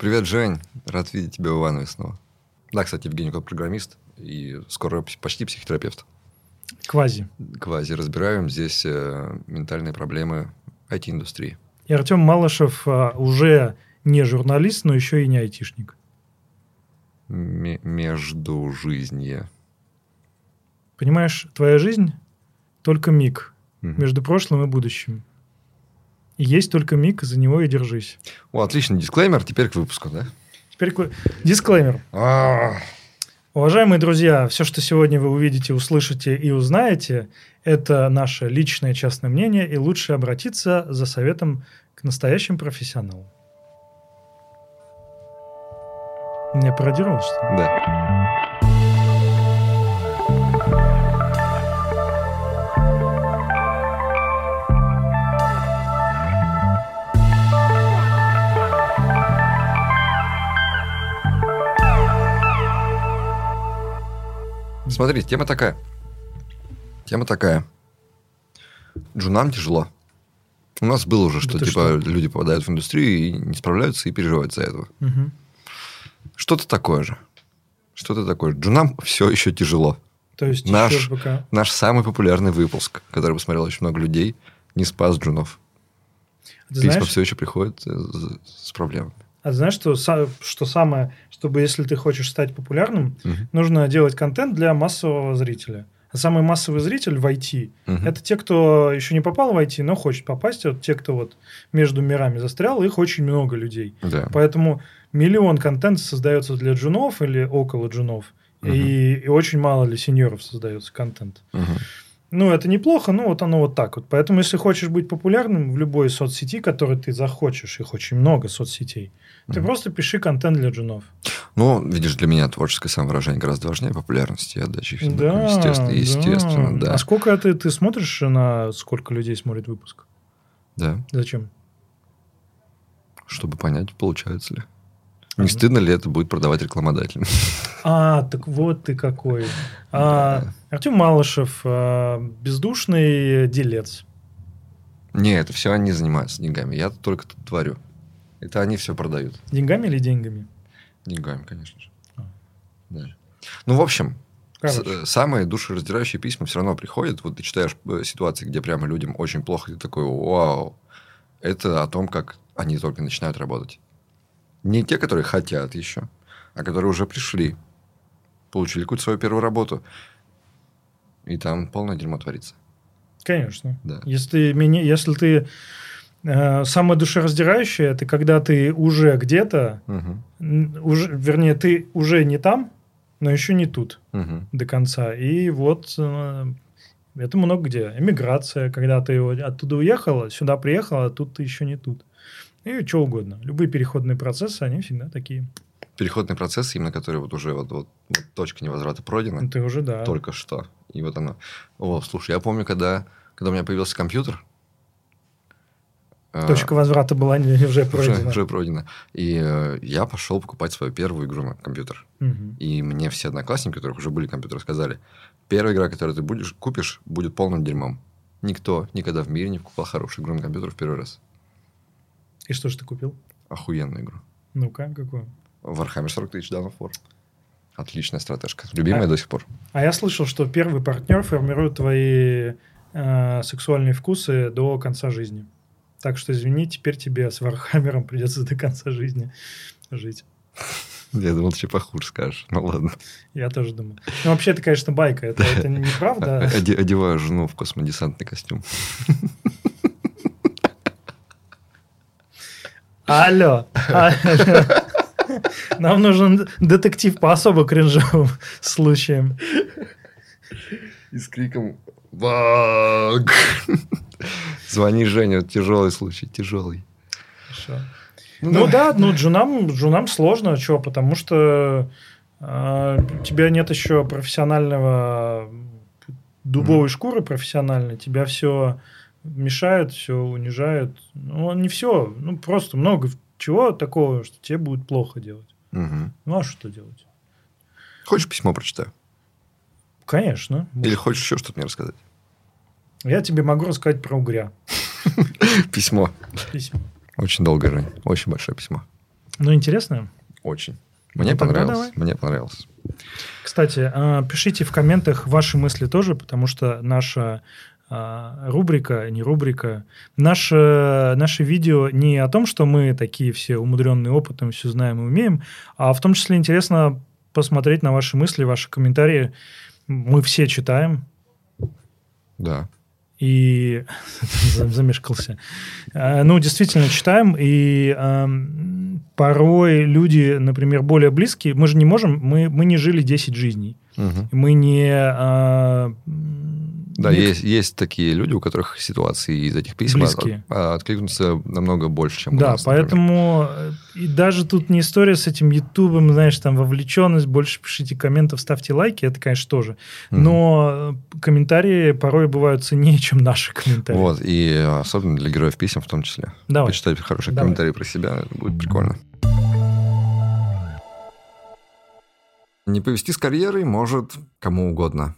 Привет, Жень. Рад видеть тебя в Иванове снова. Да, кстати, Евгений Кот программист и скоро почти психотерапевт. Квази. Квази. Разбираем здесь э, ментальные проблемы IT-индустрии. И Артем Малышев а, уже не журналист, но еще и не айтишник. М- между жизнью. Понимаешь, твоя жизнь только миг Мгм. между прошлым и будущим. Есть только миг, за него и держись. О, отличный дисклеймер. Теперь к выпуску, да? Теперь ко- дисклеймер. А, Уважаемые друзья, все, что сегодня вы увидите, услышите и узнаете, это наше личное частное мнение, и лучше обратиться за советом к настоящим профессионалам. Что ли? Да. Смотри, тема такая. Тема такая. Джунам тяжело. У нас было уже, что типа люди попадают в индустрию и не справляются и переживают за этого. Мгм. Что-то такое же. Что-то такое. Джунам все еще тяжело. То есть Наш- пока... Наш самый популярный выпуск, который посмотрел очень много людей, не спас джунов. Ты Письма знаешь, все еще приходят э, с проблемами. А знаешь, что, что самое, чтобы если ты хочешь стать популярным, Мгм. нужно делать контент для массового зрителя. А самый массовый зритель в IT Мгм. это те, кто еще не попал в IT, но хочет попасть. Вот те, кто вот между мирами застрял, их очень много людей. Да. Поэтому миллион контента создается для джунов или около джунов. Мгм. И, и очень мало для сеньоров создается контент. Мгм. Ну, это неплохо, но вот оно вот так вот. Поэтому, если хочешь быть популярным в любой соцсети, которой ты захочешь, их очень много соцсетей, ты Мгм. просто пиши контент для джунов. Ну, видишь, для меня творческое самовыражение гораздо важнее популярности и отдачи фидбэка. Да, естественно, да. естественно, да. А сколько ты, ты смотришь на сколько людей смотрит выпуск? Да, Зачем? чтобы понять, получается ли. Не стыдно ли это будет продавать рекламодателям? А, так вот ты какой. А. Артем Малышев, а, бездушный делец. Не, это все они занимаются деньгами. Я только тут творю. Это они все продают. Деньгами или деньгами? Деньгами, конечно же. А. Да. Ну, в общем, Короче. Э, самые душераздирающие письма все равно приходят. Вот ты читаешь э, ситуации, где прямо людям очень плохо, и ты такой, вау. Это о том, как они только начинают работать. Не те, которые хотят еще, а которые уже пришли, получили какую-то свою первую работу. И там полное дерьмо творится. Конечно. Да. Если, ты если ты э, самое душераздирающее, это когда ты уже где-то, н- уже, вернее, ты уже не там, но еще не тут Мгм. до конца. И вот э, это много где. Эмиграция, когда ты оттуда уехал, сюда приехал, а тут ты еще не тут. И что угодно. Любые переходные процессы, они всегда такие. Переходный процесс, именно который вот уже вот, вот, вот точка невозврата пройдена. Ты уже, да. только что. И вот оно. О, слушай, я помню, когда, когда у меня появился компьютер. э, Точка возврата была не- уже уже, пройдена. уже пройдена. И э, я пошел покупать свою первую игру на компьютер. Мгм. И мне все одноклассники, у которых уже были компьютеры, сказали, первая игра, которую ты будешь, купишь, будет полным дерьмом. Никто никогда в мире не покупал хорошую игру на компьютер в первый раз. И что же ты купил? Охуенную игру. Ну-ка, какую? Warhammer 40 тысяч Dawn of War. Отличная стратежка. Любимая А- до сих пор. А я слышал, что первый партнер формирует твои э, сексуальные вкусы до конца жизни. Так что, извини, теперь тебе с Вархаммером придется до конца жизни жить. Я думал, ты что похуже скажешь. Ну ладно. Я тоже думаю. Ну, вообще, это, конечно, байка. Это, это неправда. Оде- Одеваю жену в космодесантный костюм. Алло. Алло. Нам нужен детектив по особо кринжовым случаям. И с криком «Баг!» Звони Женя, тяжелый случай, тяжелый. Хорошо. Ну да, ну джунам, джунам сложно, что, потому что э, у тебя нет еще профессионального дубовой шкуры профессиональной, тебя все мешают, все унижают. Ну, не все, ну просто много чего такого, что тебе будет плохо делать. Мгм. Ну а что делать? Хочешь письмо прочитаю? Конечно. Или хочешь еще что-то мне рассказать? Я тебе могу рассказать про угря. Письмо. Письмо. Очень долгое, Жень. Очень большое письмо. Ну, интересно? Очень. Мне ну, понравилось. Мне понравилось. Кстати, а, пишите в комментах ваши мысли тоже, потому что наша рубрика, не рубрика, наше, наше видео не о том, что мы такие все умудренные опытом, все знаем и умеем, а в том числе интересно посмотреть на ваши мысли, ваши комментарии. Мы все читаем. Да и замешкался. А, ну, действительно, читаем, и порой люди, например, более близкие, мы же не можем, мы, мы не жили 10 жизней. Угу. Мы не а, да, Ник... есть, есть такие люди, у которых ситуации из этих писем Близкие. откликнутся намного больше, чем да, у нас. Да, поэтому например. и даже тут не история с этим Ютубом, знаешь, там вовлеченность, больше пишите комментов, ставьте лайки, это, конечно, тоже. Но угу. комментарии порой бывают ценнее, чем наши комментарии. Вот, и особенно для героев писем в том числе. Давай. Почитать хорошие Давай. комментарии про себя, это будет прикольно. Не повести с карьерой может кому угодно.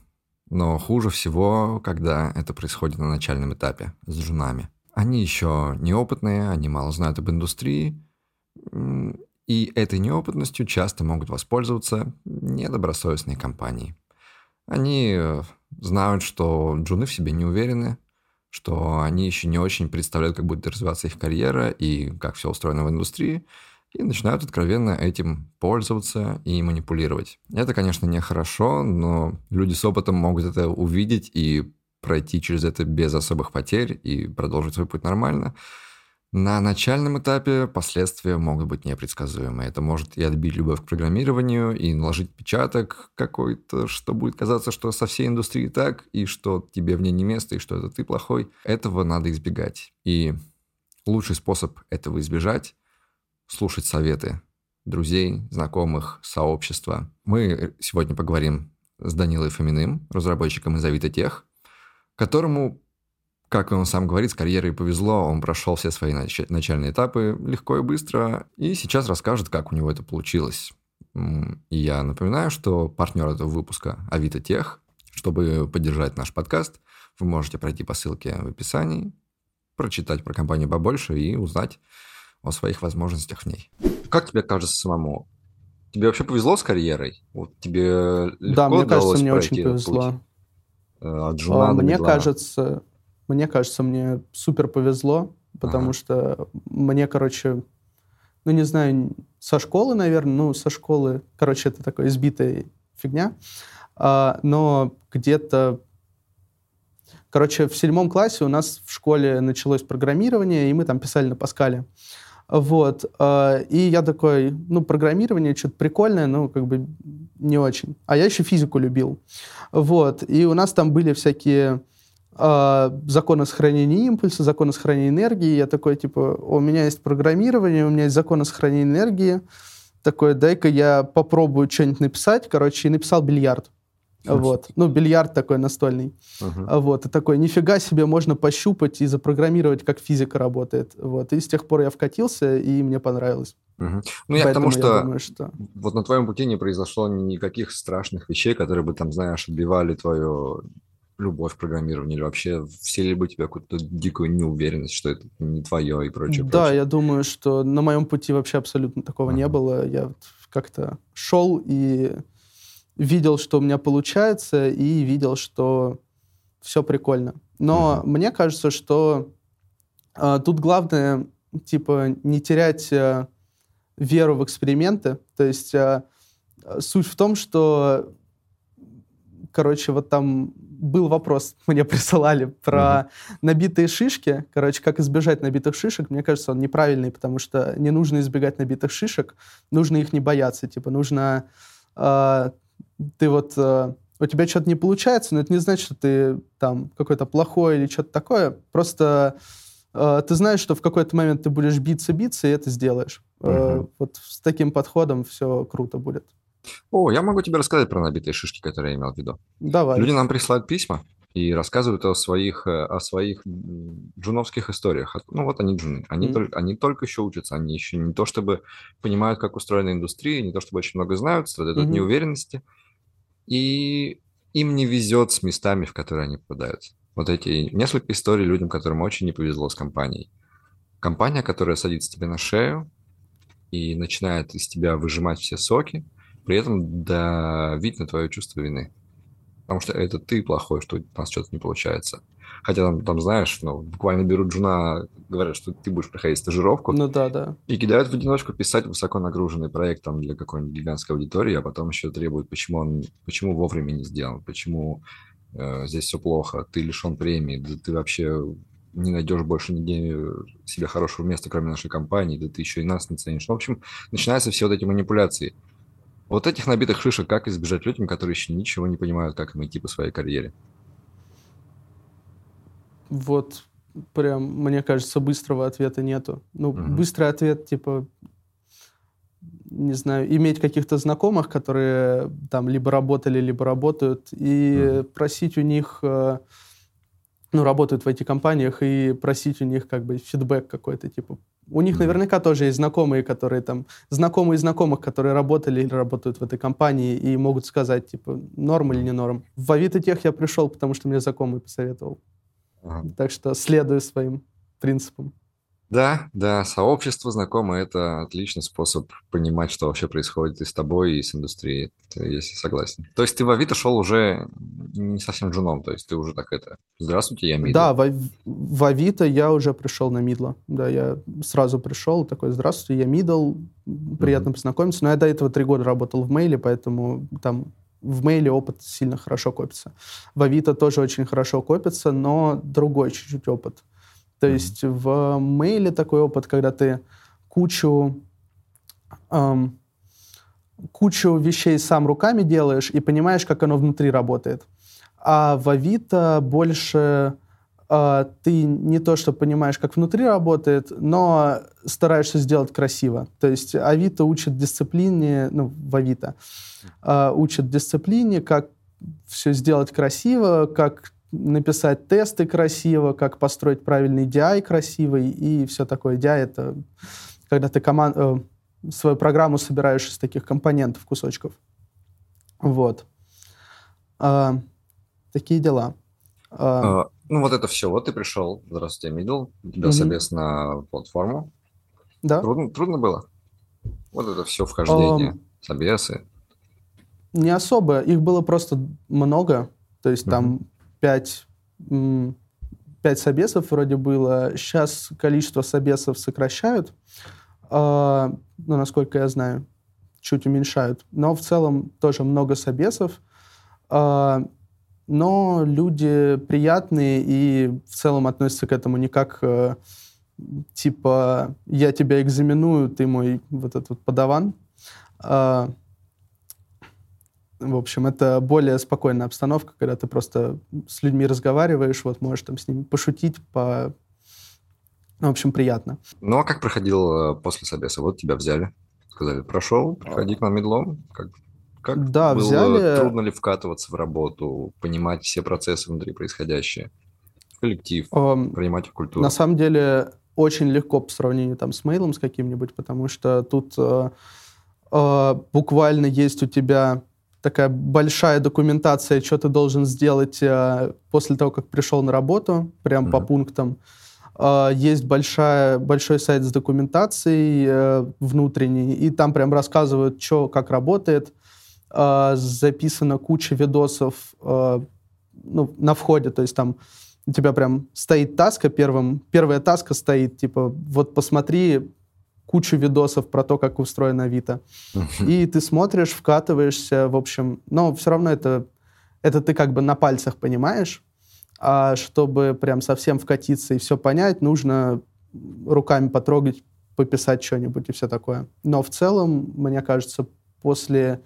Но хуже всего, когда это происходит на начальном этапе с женами. Они еще неопытные, они мало знают об индустрии, и этой неопытностью часто могут воспользоваться недобросовестные компании. Они э, знают, что джуны в себе не уверены, что они еще не очень представляют, как будет развиваться их карьера и как все устроено в индустрии – и начинают откровенно этим пользоваться и манипулировать. Это, конечно, нехорошо, но люди с опытом могут это увидеть и пройти через это без особых потерь и продолжить свой путь нормально. На начальном этапе последствия могут быть непредсказуемы. Это может и отбить любовь к программированию, и наложить печаток какой-то, что будет казаться, что со всей индустрией так, и что тебе в ней не место, и что это ты плохой. Этого надо избегать. И лучший способ этого избежать слушать советы друзей, знакомых, сообщества. Мы сегодня поговорим с Данилой Фоминым, разработчиком из Авито Тех, которому, как он сам говорит, с карьерой повезло, он прошел все свои нач- начальные этапы легко и быстро, и сейчас расскажет, как у него это получилось. И я напоминаю, что партнер этого выпуска Авито Тех. Чтобы поддержать наш подкаст, вы можете пройти по ссылке в описании, прочитать про компанию побольше и узнать, о своих возможностях в ней. Как тебе кажется самому? Тебе вообще повезло с карьерой? Вот тебе легко да, мне кажется, мне очень повезло. Э, от а, мне кажется, мне кажется, мне супер повезло, потому ага. что мне, короче, ну не знаю, со школы, наверное, ну со школы, короче, это такая избитая фигня, а, но где-то Короче, в седьмом классе у нас в школе началось программирование, и мы там писали на Паскале. Вот. Э, и я такой, ну, программирование что-то прикольное, но как бы не очень. А я еще физику любил. Вот. И у нас там были всякие э, законы сохранения импульса, законы сохранения энергии. Я такой, типа, у меня есть программирование, у меня есть законы сохранения энергии. Такой, дай-ка я попробую что-нибудь написать. Короче, и написал бильярд. Вот. Ну, бильярд такой настольный. Uh-huh. Вот. И такой, нифига себе, можно пощупать и запрограммировать, как физика работает. Вот. И с тех пор я вкатился, и мне понравилось. Uh-huh. Ну, я потому что, думаю, что вот на твоем пути не произошло никаких страшных вещей, которые бы, там, знаешь, отбивали твою любовь к программированию или вообще вселили бы тебя какую-то дикую неуверенность, что это не твое и прочее. Да, прочее. я думаю, что на моем пути вообще абсолютно такого uh-huh. не было. Я как-то шел и видел, что у меня получается, и видел, что все прикольно. Но mm-hmm. мне кажется, что э, тут главное, типа, не терять э, веру в эксперименты. То есть э, суть в том, что, короче, вот там был вопрос, мне присылали про mm-hmm. набитые шишки. Короче, как избежать набитых шишек. Мне кажется, он неправильный, потому что не нужно избегать набитых шишек, нужно их не бояться. Типа, нужно э, ты вот э, у тебя что-то не получается, но это не значит, что ты там какой-то плохой или что-то такое. Просто э, ты знаешь, что в какой-то момент ты будешь биться-биться, и это сделаешь. Угу. Э, вот с таким подходом все круто будет. О, я могу тебе рассказать про набитые шишки, которые я имел в виду. Давай. Люди нам присылают письма и рассказывают о своих, э, о своих джуновских историях. Ну вот они джуны, они, mm-hmm. только, они только еще учатся, они еще не то чтобы понимают, как устроена индустрия, не то чтобы очень много знают, страдают mm-hmm. от неуверенности и им не везет с местами, в которые они попадают. Вот эти несколько историй людям, которым очень не повезло с компанией. Компания, которая садится тебе на шею, и начинает из тебя выжимать все соки, при этом давить на твое чувство вины. Потому что это ты плохой, что у нас что-то не получается. Хотя там, там знаешь, ну, буквально берут жена, говорят, что ты будешь проходить стажировку. Ну да, да. И кидают в одиночку писать высоко нагруженный проект там для какой-нибудь гигантской аудитории, а потом еще требуют, почему он, почему вовремя не сделан, почему э, здесь все плохо, ты лишен премии, да ты вообще не найдешь больше нигде себе хорошего места, кроме нашей компании, да ты еще и нас не ценишь. Ну, в общем, начинаются все вот эти манипуляции. Вот этих набитых шишек как избежать людям, которые еще ничего не понимают, как им идти по своей карьере? Вот прям, мне кажется, быстрого ответа нету. Ну, угу. быстрый ответ, типа, не знаю, иметь каких-то знакомых, которые там либо работали, либо работают, и угу. просить у них э, ну, работают в IT-компаниях, и просить у них как бы фидбэк какой-то, типа, у них наверняка тоже есть знакомые, которые там, знакомые знакомых, которые работали или работают в этой компании и могут сказать, типа, норм или не норм. В Авито Тех я пришел, потому что мне знакомый посоветовал. Ага. Так что следую своим принципам. Да, да, сообщество знакомое – это отличный способ понимать, что вообще происходит и с тобой, и с индустрией, я согласен. То есть ты в Авито шел уже не совсем джуном, то есть ты уже так это, здравствуйте, я мидл. Да, в, в Авито я уже пришел на мидла, да, я сразу пришел, такой, здравствуйте, я мидл, приятно mm-hmm. познакомиться, но я до этого три года работал в мейле, поэтому там в мейле опыт сильно хорошо копится. В Авито тоже очень хорошо копится, но другой чуть-чуть опыт. То есть в мейле такой опыт, когда ты кучу, эм, кучу вещей сам руками делаешь и понимаешь, как оно внутри работает. А в Авито больше э, ты не то, что понимаешь, как внутри работает, но стараешься сделать красиво. То есть Авито учит дисциплине, ну, в Авито, э, учит дисциплине, как все сделать красиво, как написать тесты красиво, как построить правильный DI красивый и все такое. DI — это когда ты команд... э, свою программу собираешь из таких компонентов, кусочков. Вот. А, такие дела. А, ну, вот это все. Вот ты пришел. Здравствуйте, Middle. У тебя угу. собес на платформу. Да. Трудно, трудно было? Вот это все вхождение, а, собесы. Не особо. Их было просто много. То есть угу. там 5, 5 собесов вроде было. Сейчас количество собесов сокращают, э, ну, насколько я знаю, чуть уменьшают. Но в целом тоже много собесов. Э, но люди приятные и в целом относятся к этому не как э, типа я тебя экзаменую, ты мой вот этот подаван. Э, в общем, это более спокойная обстановка, когда ты просто с людьми разговариваешь, вот можешь там с ними пошутить, по... Ну, в общем, приятно. Ну, а как проходил э, после собеса? Вот тебя взяли, сказали, прошел, приходи к нам медлом. Как, как да, было, взяли... трудно ли вкатываться в работу, понимать все процессы внутри происходящие, коллектив, um, принимать культуру? На самом деле, очень легко по сравнению там с мейлом с каким-нибудь, потому что тут э, э, буквально есть у тебя такая большая документация, что ты должен сделать э, после того, как пришел на работу, прям mm-hmm. по пунктам. Э, есть большая, большой сайт с документацией э, внутренней, и там прям рассказывают, что, как работает. Э, записана куча видосов э, ну, на входе, то есть там у тебя прям стоит таска первым, первая таска стоит, типа, вот посмотри, кучу видосов про то, как устроен Авито. И ты смотришь, вкатываешься, в общем, но все равно это, это ты как бы на пальцах понимаешь, а чтобы прям совсем вкатиться и все понять, нужно руками потрогать, пописать что-нибудь и все такое. Но в целом, мне кажется, после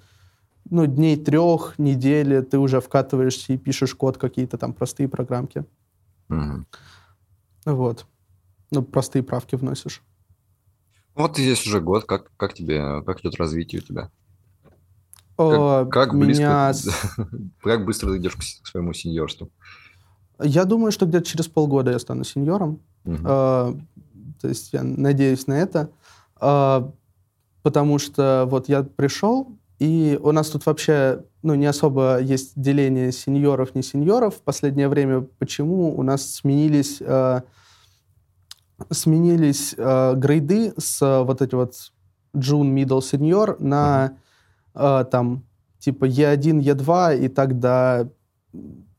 ну, дней трех, недели ты уже вкатываешься и пишешь код какие-то там простые программки. Mm-hmm. Вот. Ну, простые правки вносишь. Вот ты здесь уже год, как, как тебе, как идет развитие у тебя? Как, как, близко, меня... как быстро ты идешь к своему сеньорству? Я думаю, что где-то через полгода я стану сеньором. Угу. То есть я надеюсь на это. Uh, потому что вот я пришел, и у нас тут вообще ну, не особо есть деление сеньоров, не сеньоров. В последнее время почему у нас сменились uh, сменились э, грейды с э, вот эти вот Джун, Middle, Senior на э, там типа E1, E2 и так до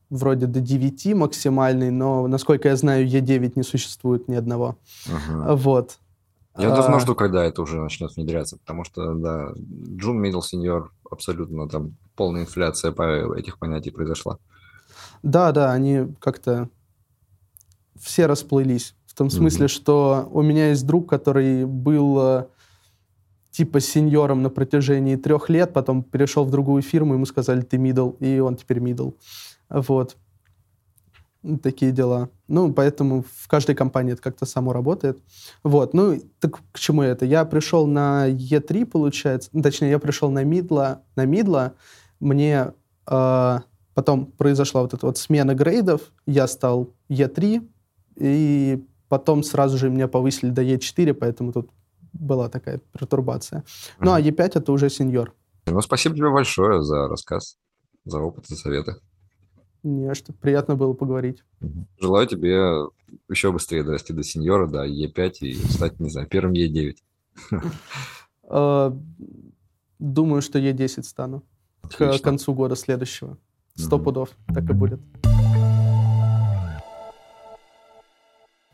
вроде до 9 максимальный, но, насколько я знаю, E9 не существует ни одного. Ага. Вот. Я давно А, жду, когда это уже начнет внедряться, потому что, да, Джун, Middle, Senior, абсолютно там полная инфляция по этих понятий произошла. Да, да, они как-то все расплылись. В том смысле, Мгм. что у меня есть друг, который был э, типа сеньором на протяжении трех лет, потом перешел в другую фирму, ему сказали, ты мидл, и он теперь мидл. Вот. Такие дела. Ну, поэтому в каждой компании это как-то само работает. Вот. Ну, так к чему это? Я пришел на E3, получается. Точнее, я пришел на мидла. На мидла мне э, потом произошла вот эта вот смена грейдов. Я стал E3, и потом сразу же меня повысили до E4, поэтому тут была такая пертурбация. Ну, а E5 это уже сеньор. Ну, спасибо тебе большое за рассказ, за опыт, за советы. Не, что приятно было поговорить. Желаю тебе еще быстрее дорасти до сеньора, до Е5 и стать, не знаю, первым Е9. Э, Думаю, что Е10 стану к концу года следующего. Сто пудов так и будет.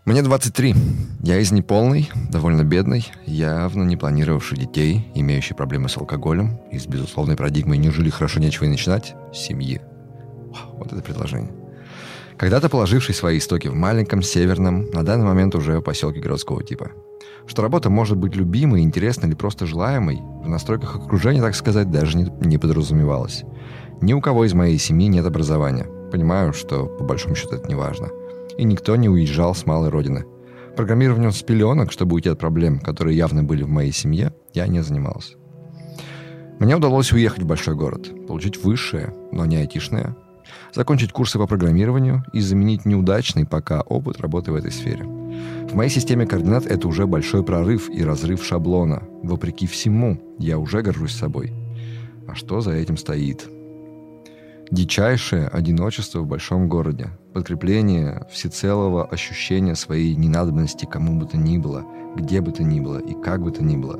Мне 23. Я из неполной, довольно бедной, явно не планировавший детей, имеющий проблемы с алкоголем и с безусловной парадигмой «не жили хорошо, нечего и начинать» семьи. Вот это предложение. Когда-то положивший свои истоки в маленьком, северном, на данный момент уже поселке городского типа. Что работа может быть любимой, интересной или просто желаемой, в настройках окружения, так сказать, даже не, не подразумевалось. Ни у кого из моей семьи нет образования. Понимаю, что по большому счету это не важно. И никто не уезжал с малой родины. Программированием с пеленок, чтобы уйти от проблем, которые явно были в моей семье, я не занимался. Мне удалось уехать в большой город, получить высшее, но не айтишное, закончить курсы по программированию и заменить неудачный пока опыт работы в этой сфере. В моей системе координат это уже большой прорыв и разрыв шаблона. Вопреки всему, я уже горжусь собой. А что за этим стоит? Дичайшее одиночество в большом городе, подкрепление всецелого ощущения своей ненадобности кому бы то ни было, где бы то ни было и как бы то ни было,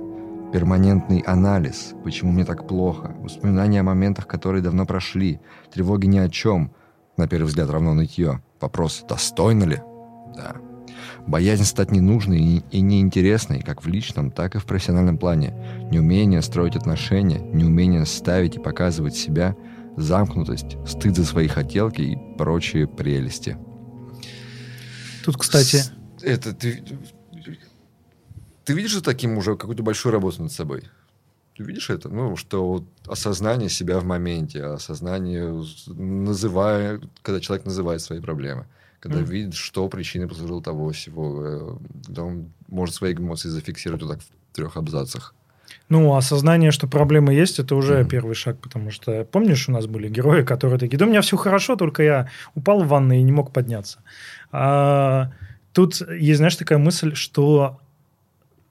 перманентный анализ, почему мне так плохо, воспоминания о моментах, которые давно прошли, тревоги ни о чем, на первый взгляд равно нытье, вопрос «достойно ли?» Да. Боязнь стать ненужной и, и неинтересной как в личном, так и в профессиональном плане, неумение строить отношения, неумение ставить и показывать себя – замкнутость, стыд за свои хотелки и прочие прелести. Тут, кстати, С- Это ты... Ты видишь за таким уже какую-то большую работу над собой? Ты видишь это? Ну, что вот осознание себя в моменте, осознание, называя, когда человек называет свои проблемы, когда Мгм. видит, что причиной послужило того всего, э, когда он может свои эмоции зафиксировать вот так в трех абзацах. Ну, осознание, что проблемы есть, это уже Мгм. первый шаг, потому что, помнишь, у нас были герои, которые такие, да у меня все хорошо, только я упал в ванной и не мог подняться. А, тут есть, знаешь, такая мысль, что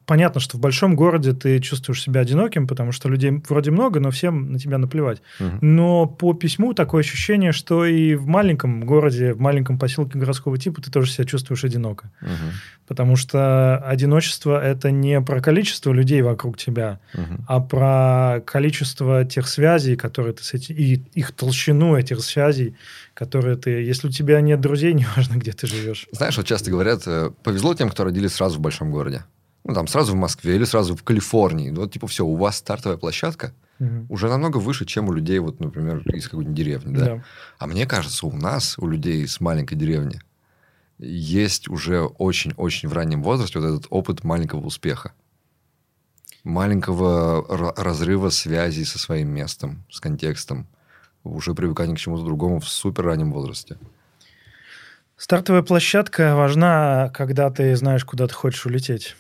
понятно, что в большом городе ты чувствуешь себя одиноким, потому что людей вроде много, но всем на тебя наплевать. Мгм. Но по письму такое ощущение, что и в маленьком городе, в маленьком поселке городского типа ты тоже себя чувствуешь одиноко. Мгм. Потому что одиночество – это не про количество людей вокруг тебя, Мгм. а про количество тех связей, которые ты с этим... И их толщину этих связей, которые ты... Если у тебя нет друзей, неважно, где ты живешь. Знаешь, вот часто говорят, э, повезло тем, кто родились сразу в большом городе. Ну, там, сразу в Москве или сразу в Калифорнии. Вот, типа, все, у вас стартовая площадка Мгм. уже намного выше, чем у людей, вот, например, из какой-нибудь деревни, да? Да. А мне кажется, у нас, у людей с маленькой деревни, есть уже очень-очень в раннем возрасте вот этот опыт маленького успеха. Маленького ра- разрыва связи со своим местом, с контекстом. Уже привыкание к чему-то другому в супер раннем возрасте. Стартовая площадка важна, когда ты знаешь, куда ты хочешь улететь.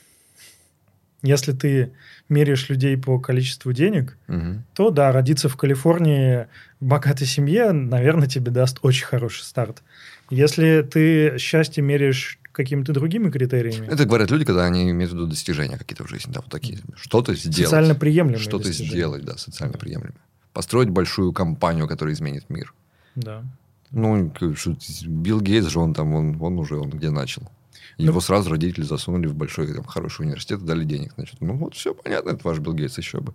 Если ты меряешь людей по количеству денег, Мгм. то да, родиться в Калифорнии в богатой семье, наверное, тебе даст очень хороший старт. Если ты счастье меряешь какими-то другими критериями, Это говорят люди, когда они имеют в виду достижения какие-то в жизни. Да, вот такие. Что-то сделать. социально приемлемые Что-то достижения. сделать, да, социально приемлемо. Построить большую компанию, которая изменит мир. Да. Ну, Билл Гейтс же, он там, он, он уже, он где начал. Его сразу родители засунули в большой, там, хороший университет и дали денег. Значит, ну вот все понятно, это ваш Билл Гейтс еще бы.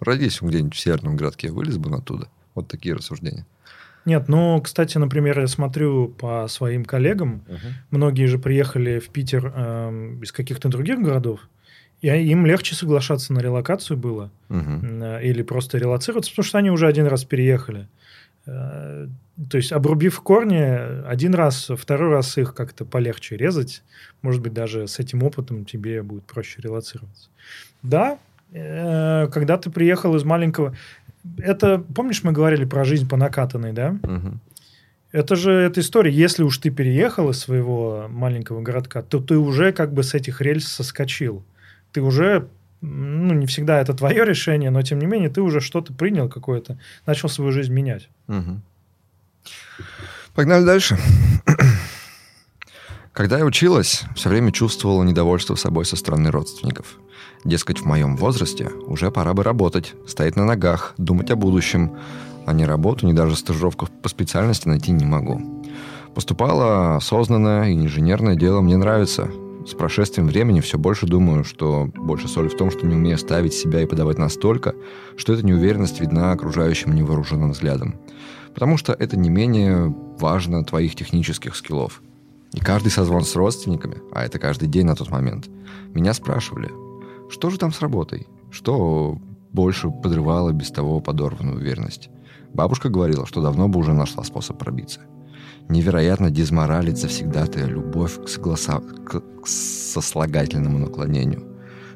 Родись он где-нибудь в северном городке, вылез бы оттуда. Вот такие рассуждения. Нет, ну, кстати, например, я смотрю по своим коллегам, угу. многие же приехали в Питер э, из каких-то других городов, и им легче соглашаться на релокацию было угу. или просто релацироваться, потому что они уже один раз переехали. То есть, обрубив корни, один раз, второй раз их как-то полегче резать. Может быть, даже с этим опытом тебе будет проще релацироваться. Да, э, когда ты приехал из маленького... Это, помнишь, мы говорили про жизнь по накатанной, да? Угу. Это же эта история. Если уж ты переехал из своего маленького городка, то ты уже как бы с этих рельс соскочил. Ты уже ну, не всегда это твое решение, но тем не менее ты уже что-то принял какое-то, начал свою жизнь менять. Угу. Погнали дальше. Когда я училась, все время чувствовала недовольство собой со стороны родственников. Дескать, в моем возрасте уже пора бы работать, стоять на ногах, думать о будущем, а ни работу, ни даже стажировку по специальности найти не могу. Поступала осознанно, и инженерное дело мне нравится. С прошествием времени все больше думаю, что больше соли в том, что не умею ставить себя и подавать настолько, что эта неуверенность видна окружающим невооруженным взглядом. Потому что это не менее важно твоих технических скиллов. И каждый созвон с родственниками, а это каждый день на тот момент, меня спрашивали, что же там с работой? Что больше подрывало без того подорванную уверенность? Бабушка говорила, что давно бы уже нашла способ пробиться – невероятно дезморалит завсегдатая любовь к, согласа... к сослагательному наклонению.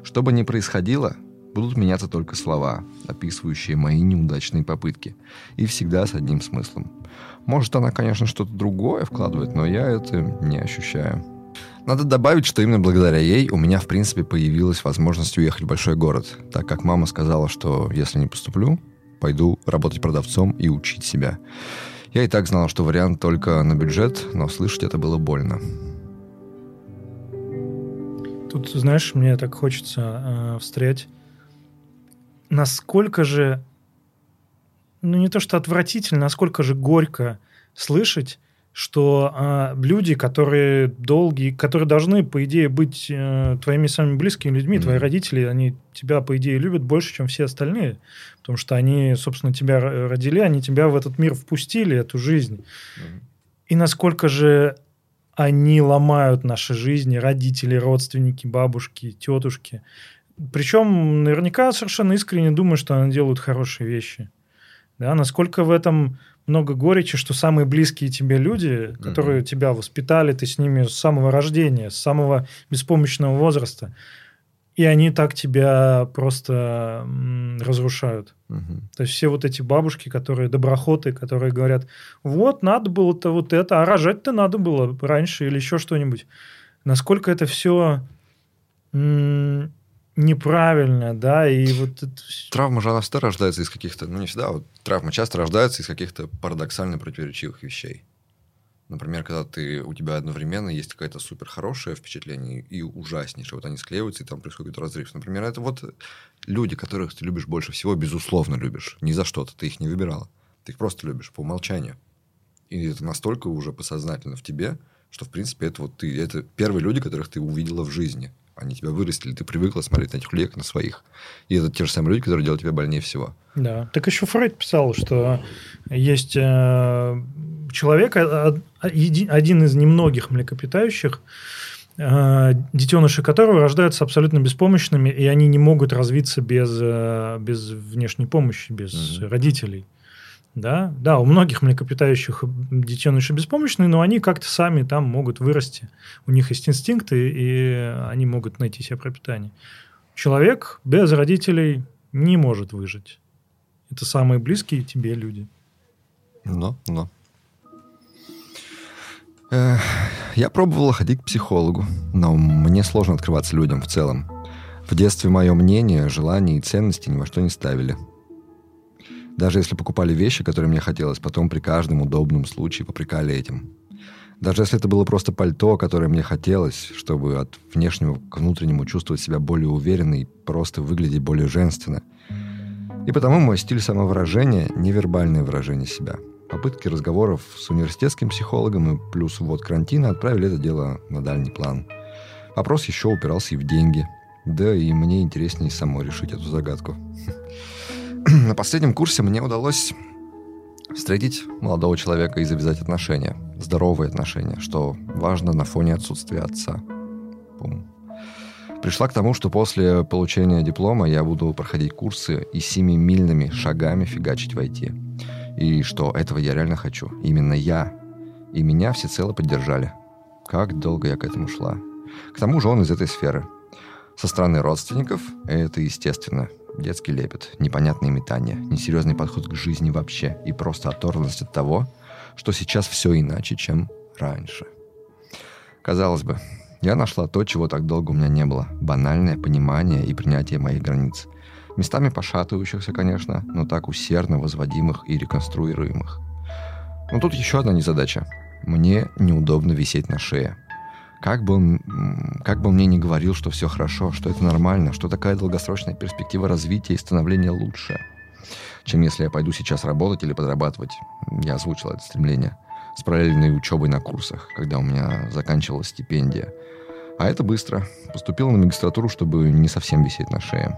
Что бы ни происходило, будут меняться только слова, описывающие мои неудачные попытки, и всегда с одним смыслом. Может, она, конечно, что-то другое вкладывает, но я это не ощущаю. Надо добавить, что именно благодаря ей у меня, в принципе, появилась возможность уехать в большой город, так как мама сказала, что если не поступлю, пойду работать продавцом и учить себя. Я и так знал, что вариант только на бюджет, но слышать это было больно. Тут, знаешь, мне так хочется э, встрять. Насколько же, ну не то что отвратительно, насколько же горько слышать, что э, люди, которые долгие, которые должны, по идее, быть э, твоими самыми близкими людьми, mm-hmm. твои родители, они тебя, по идее, любят больше, чем все остальные, потому что они, собственно, тебя родили, они тебя в этот мир впустили, эту жизнь. Mm-hmm. И насколько же они ломают наши жизни, родители, родственники, бабушки, тетушки. Причем наверняка совершенно искренне думаю, что они делают хорошие вещи. Да, насколько в этом много горечи, что самые близкие тебе люди, которые mm-hmm. тебя воспитали, ты с ними с самого рождения, с самого беспомощного возраста, и они так тебя просто разрушают. Угу. То есть все вот эти бабушки, которые доброхоты, которые говорят, вот надо было-то вот это, а рожать-то надо было раньше или еще что-нибудь. Насколько это все неправильно, да, и вот... Это... Травма же, она всегда рождается из каких-то, ну, не всегда, вот травма часто рождается из каких-то парадоксально противоречивых вещей. Например, когда ты, у тебя одновременно есть какое-то супер хорошее впечатление и ужаснейшее. Вот они склеиваются, и там происходит разрыв. Например, это вот люди, которых ты любишь больше всего, безусловно любишь. Не за что-то, ты их не выбирала. Ты их просто любишь по умолчанию. И это настолько уже подсознательно в тебе, что, в принципе, это вот ты, это первые люди, которых ты увидела в жизни – они тебя вырастили, ты привыкла смотреть на этих людей, как на своих. И это те же самые люди, которые делают тебя больнее всего. Да. Так еще Фрейд писал, что есть э, человек, э, один из немногих млекопитающих, э, детеныши которого рождаются абсолютно беспомощными, и они не могут развиться без, без внешней помощи, без угу. родителей. Да? да, у многих млекопитающих детеныши беспомощные, но они как-то сами там могут вырасти. У них есть инстинкты, и они могут найти себе пропитание. Человек без родителей не может выжить. Это самые близкие тебе люди. Но, но. Я пробовала ходить к психологу, но мне сложно открываться людям в целом. В детстве мое мнение, желания и ценности ни во что не ставили – даже если покупали вещи, которые мне хотелось, потом при каждом удобном случае попрекали этим. Даже если это было просто пальто, которое мне хотелось, чтобы от внешнего к внутреннему чувствовать себя более уверенно и просто выглядеть более женственно. И потому мой стиль самовыражения — невербальное выражение себя. Попытки разговоров с университетским психологом и плюс ввод карантина отправили это дело на дальний план. Вопрос еще упирался и в деньги. Да и мне интереснее самой решить эту загадку. На последнем курсе мне удалось встретить молодого человека и завязать отношения. Здоровые отношения, что важно на фоне отсутствия отца. Пум. Пришла к тому, что после получения диплома я буду проходить курсы и семимильными шагами фигачить в IT. И что этого я реально хочу. Именно я. И меня всецело поддержали. Как долго я к этому шла. К тому же он из этой сферы. Со стороны родственников это естественно. Детский лепет, непонятные метания, несерьезный подход к жизни вообще и просто оторванность от того, что сейчас все иначе, чем раньше. Казалось бы, я нашла то, чего так долго у меня не было. Банальное понимание и принятие моих границ. Местами пошатывающихся, конечно, но так усердно возводимых и реконструируемых. Но тут еще одна незадача. Мне неудобно висеть на шее. Как бы, он, как бы он мне не говорил, что все хорошо, что это нормально, что такая долгосрочная перспектива развития и становления лучше, чем если я пойду сейчас работать или подрабатывать. Я озвучил это стремление с параллельной учебой на курсах, когда у меня заканчивалась стипендия. А это быстро. Поступил на магистратуру, чтобы не совсем висеть на шее.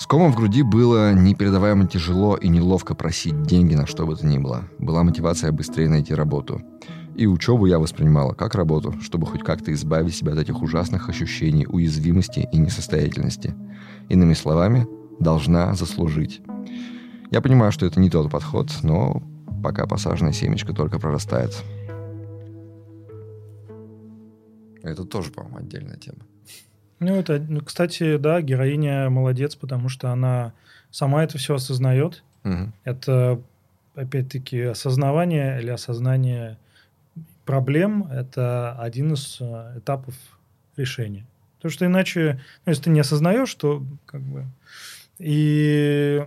С комом в груди было непередаваемо тяжело и неловко просить деньги на что бы то ни было. Была мотивация быстрее найти работу. И учебу я воспринимала как работу, чтобы хоть как-то избавить себя от этих ужасных ощущений уязвимости и несостоятельности. Иными словами, должна заслужить. Я понимаю, что это не тот подход, но пока посаженная семечко только прорастает. Это тоже, по-моему, отдельная тема. Ну, это, ну, кстати, да, героиня молодец, потому что она сама это все осознает. Угу. Это, опять-таки, осознавание или осознание проблем – это один из э, этапов решения. Потому что иначе, ну, если ты не осознаешь, то как бы... И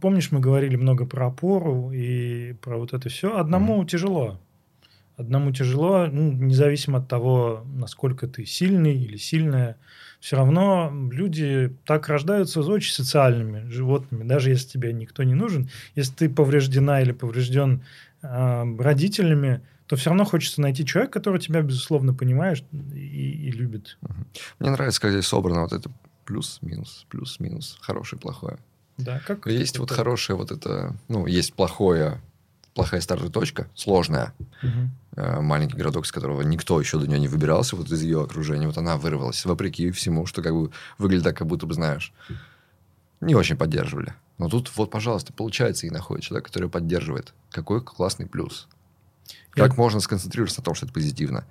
помнишь, мы говорили много про опору и про вот это все. Одному mm-hmm. тяжело. Одному тяжело, ну, независимо от того, насколько ты сильный или сильная. Все равно люди так рождаются очень социальными животными, даже если тебе никто не нужен. Если ты повреждена или поврежден э, родителями, то все равно хочется найти человека, который тебя, безусловно, понимает и, и любит. Мне нравится, когда здесь собрано вот это плюс-минус, плюс-минус, хорошее, плохое. Да, как есть вот хорошее вот это, ну, есть плохое, плохая стартовая точка, сложная. Угу. Маленький городок, с которого никто еще до нее не выбирался, вот из ее окружения. Вот она вырвалась, вопреки всему, что как бы выглядит так, как будто бы, знаешь, не очень поддерживали. Но тут вот, пожалуйста, получается и находит человек, который поддерживает. Какой классный плюс. Как Я... можно сконцентрироваться на том, что это позитивно?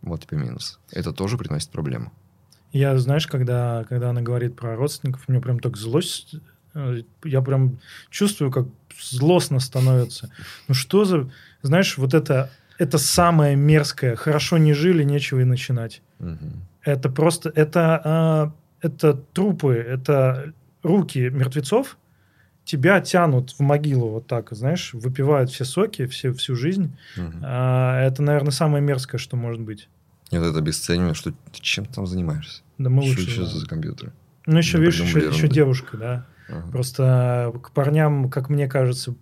Вот тебе минус. Это тоже приносит проблему. Я, знаешь, когда, когда она говорит про родственников, мне прям так злость... Э, я прям чувствую, как злостно становится. Ну что за... Знаешь, вот это, это самое мерзкое. Хорошо не жили, нечего и начинать. Угу. Это просто... Это, а, это трупы, это руки мертвецов, тебя тянут в могилу вот так, знаешь, выпивают все соки, все, всю жизнь. Угу. А, это, наверное, самое мерзкое, что может быть. Вот это обесценивание, что ты чем там занимаешься? Да мы что лучше. еще да. за компьютер? Ну, еще, Я видишь, еще, еще девушка, да. Ага. Просто к парням, как мне кажется,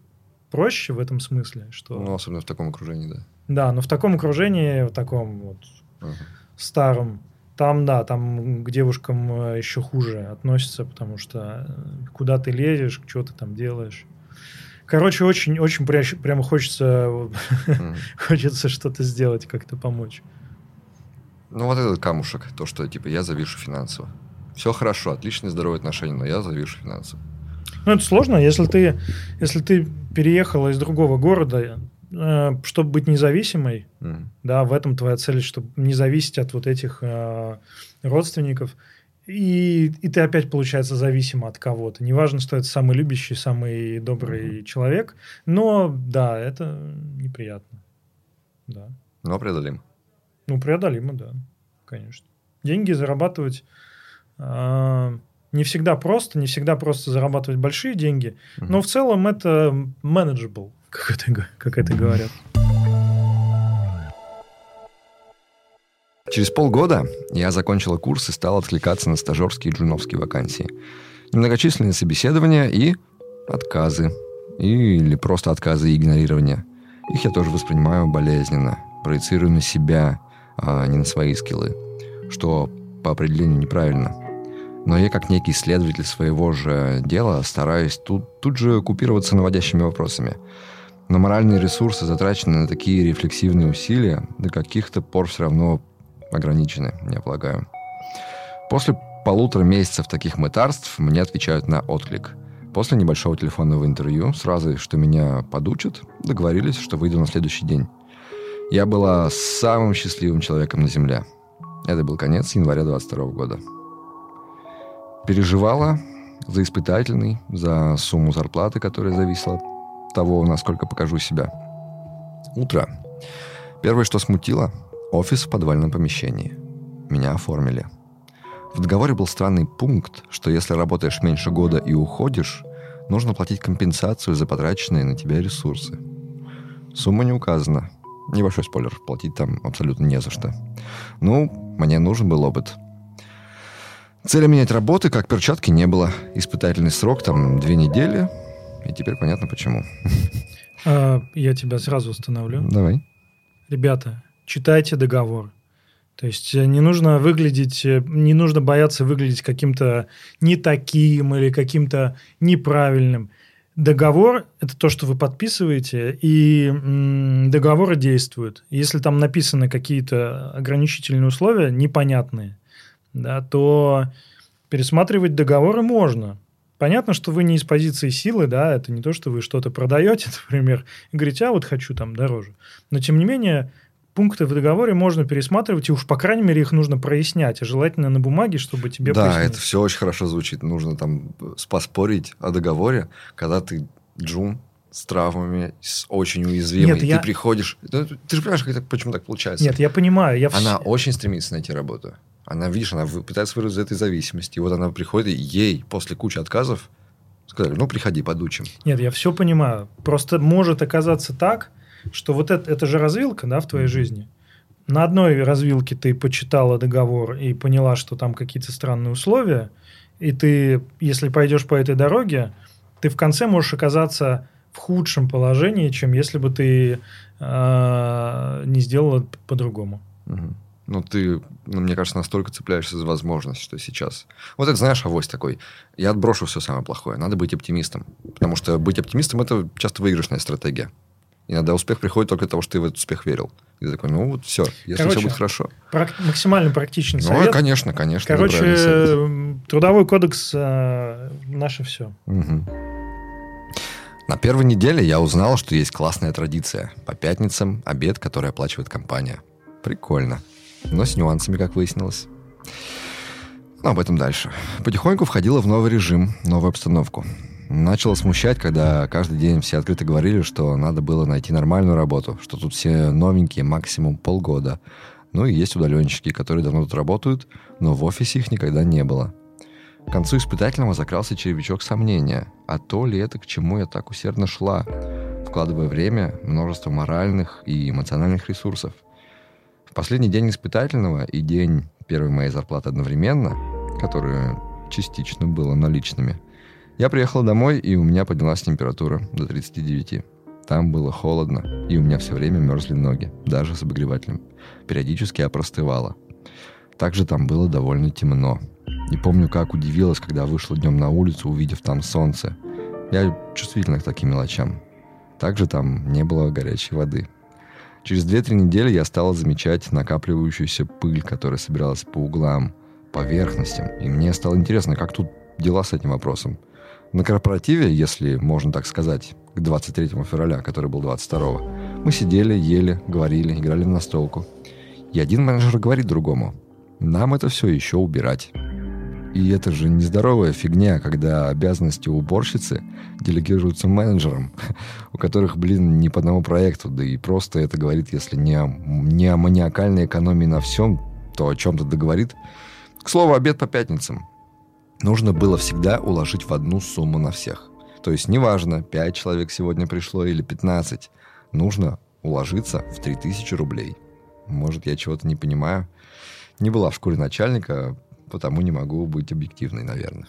проще в этом смысле, что... Ну, особенно в таком окружении, да. Да, но в таком окружении, в таком вот Ага. старом, там, да, там к девушкам э, еще хуже относятся, потому что э, куда ты лезешь, что ты там делаешь. Короче, очень, очень пря- прямо хочется, Мгм. хочется что-то сделать, как-то помочь. Ну, вот этот камушек, то, что, типа, я завишу финансово. Все хорошо, отличные здоровые отношения, но я завишу финансово. Ну, это сложно, если ты, если ты переехала из другого города, чтобы быть независимой, Мгм. да, в этом твоя цель, чтобы не зависеть от вот этих э, родственников. И, и ты опять, получается, зависима от кого-то. Неважно, что это самый любящий, самый добрый человек, но да, это неприятно. Да. Но преодолим. Ну, преодолимо, да, конечно. Деньги зарабатывать а, не всегда просто, не всегда просто зарабатывать большие деньги, Мгм. но в целом это manageable, как это, как это говорят. Через полгода я закончила курс и стал откликаться на стажерские и джуновские вакансии. Немногочисленные собеседования и отказы или просто отказы и игнорирование. Их я тоже воспринимаю болезненно, проецирую на себя, а не на свои скиллы, что по определению неправильно. Но я, как некий исследователь своего же дела, стараюсь тут, тут же купироваться наводящими вопросами. Но моральные ресурсы, затраченные на такие рефлексивные усилия, до каких-то пор все равно ограничены, я полагаю. После полутора месяцев таких мытарств мне отвечают на отклик. После небольшого телефонного интервью, сразу, что меня подучат, договорились, что выйду на следующий день. Я была самым счастливым человеком на Земле. Это был конец января 22 года. Переживала за испытательный, за сумму зарплаты, которая зависела того, насколько покажу себя. Утро. Первое, что смутило – офис в подвальном помещении. Меня оформили – в договоре был странный пункт, что если работаешь меньше года и уходишь, нужно платить компенсацию за потраченные на тебя ресурсы. Сумма не указана. Небольшой спойлер, платить там абсолютно не за что. Ну, мне нужен был опыт. Цели менять работы, как перчатки, не было. Испытательный срок там две недели, и теперь понятно почему. А, я тебя сразу остановлю. Давай. Ребята, читайте договор. То есть э, не нужно выглядеть, э, не нужно бояться выглядеть каким-то не таким или каким-то неправильным. Договор – это то, что вы подписываете, и договоры действуют. Если там написаны какие-то ограничительные условия, непонятные, да, то пересматривать договоры можно. Понятно, что вы не из позиции силы, да, это не то, что вы что-то продаете, например, и говорите, а вот хочу там дороже. Но, тем не менее, пункты в договоре можно пересматривать, и уж, по крайней мере, их нужно прояснять, а желательно на бумаге, чтобы тебе Да, пояснить. это все очень хорошо звучит. Нужно там поспорить о договоре, когда ты джун с травмами, с очень уязвимой, Нет, ты я... приходишь... Ну, ты же понимаешь, это, почему так получается? Нет, я понимаю. Я она очень стремится найти работу. Она, видишь, она пытается вырваться из этой зависимости. И вот она приходит, и ей после кучи отказов сказали, ну, приходи, подучим. Нет, я все понимаю. Просто может оказаться так, что вот это, это же развилка, да, в твоей жизни. На одной развилке ты почитала договор и поняла, что там какие-то странные условия, и ты, если пойдешь по этой дороге, ты в конце можешь оказаться в худшем положении, чем если бы ты э, не сделала по-другому. Угу. Ну, ты, ну, мне кажется, настолько цепляешься за возможность, что сейчас... Вот это, знаешь, авось такой. Я отброшу все самое плохое. Надо быть оптимистом. Потому что быть оптимистом – это часто выигрышная стратегия. Иногда успех приходит только от того, что ты в этот успех верил. И ты такой, ну вот все, если Короче, все будет хорошо. Прак- максимально практичный ну, совет. Ну, конечно, конечно. Короче, трудовой кодекс э, наше все. Угу. На первой неделе я узнал, что есть классная традиция. По пятницам обед, который оплачивает компания. Прикольно. Но с нюансами, как выяснилось. Но об этом дальше. Потихоньку входила в новый режим, новую обстановку. Начало смущать, когда каждый день все открыто говорили, что надо было найти нормальную работу, что тут все новенькие, максимум полгода. Ну и есть удаленщики, которые давно тут работают, но в офисе их никогда не было. К концу испытательного закрался червячок сомнения, а то ли это к чему я так усердно шла, вкладывая время, множество моральных и эмоциональных ресурсов. Последний день испытательного и день первой моей зарплаты одновременно, которое частично было наличными – я приехал домой, и у меня поднялась температура до 39. Там было холодно, и у меня все время мерзли ноги, даже с обогревателем. Периодически я простывала. Также там было довольно темно. Не помню, как удивилась, когда вышла днем на улицу, увидев там солнце. Я чувствительна к таким мелочам. Также там не было горячей воды. Через 2-3 недели я стала замечать накапливающуюся пыль, которая собиралась по углам, поверхностям. И мне стало интересно, как тут дела с этим вопросом. На корпоративе, если можно так сказать, к 23 февраля, который был 22 мы сидели, ели, говорили, играли в настолку. И один менеджер говорит другому, нам это все еще убирать. И это же нездоровая фигня, когда обязанности уборщицы делегируются менеджерам, у которых, блин, не по одному проекту, да и просто это говорит, если не о, не о маниакальной экономии на всем, то о чем-то договорит. К слову, обед по пятницам нужно было всегда уложить в одну сумму на всех. То есть неважно, 5 человек сегодня пришло или 15, нужно уложиться в 3000 рублей. Может, я чего-то не понимаю. Не была в шкуре начальника, потому не могу быть объективной, наверное.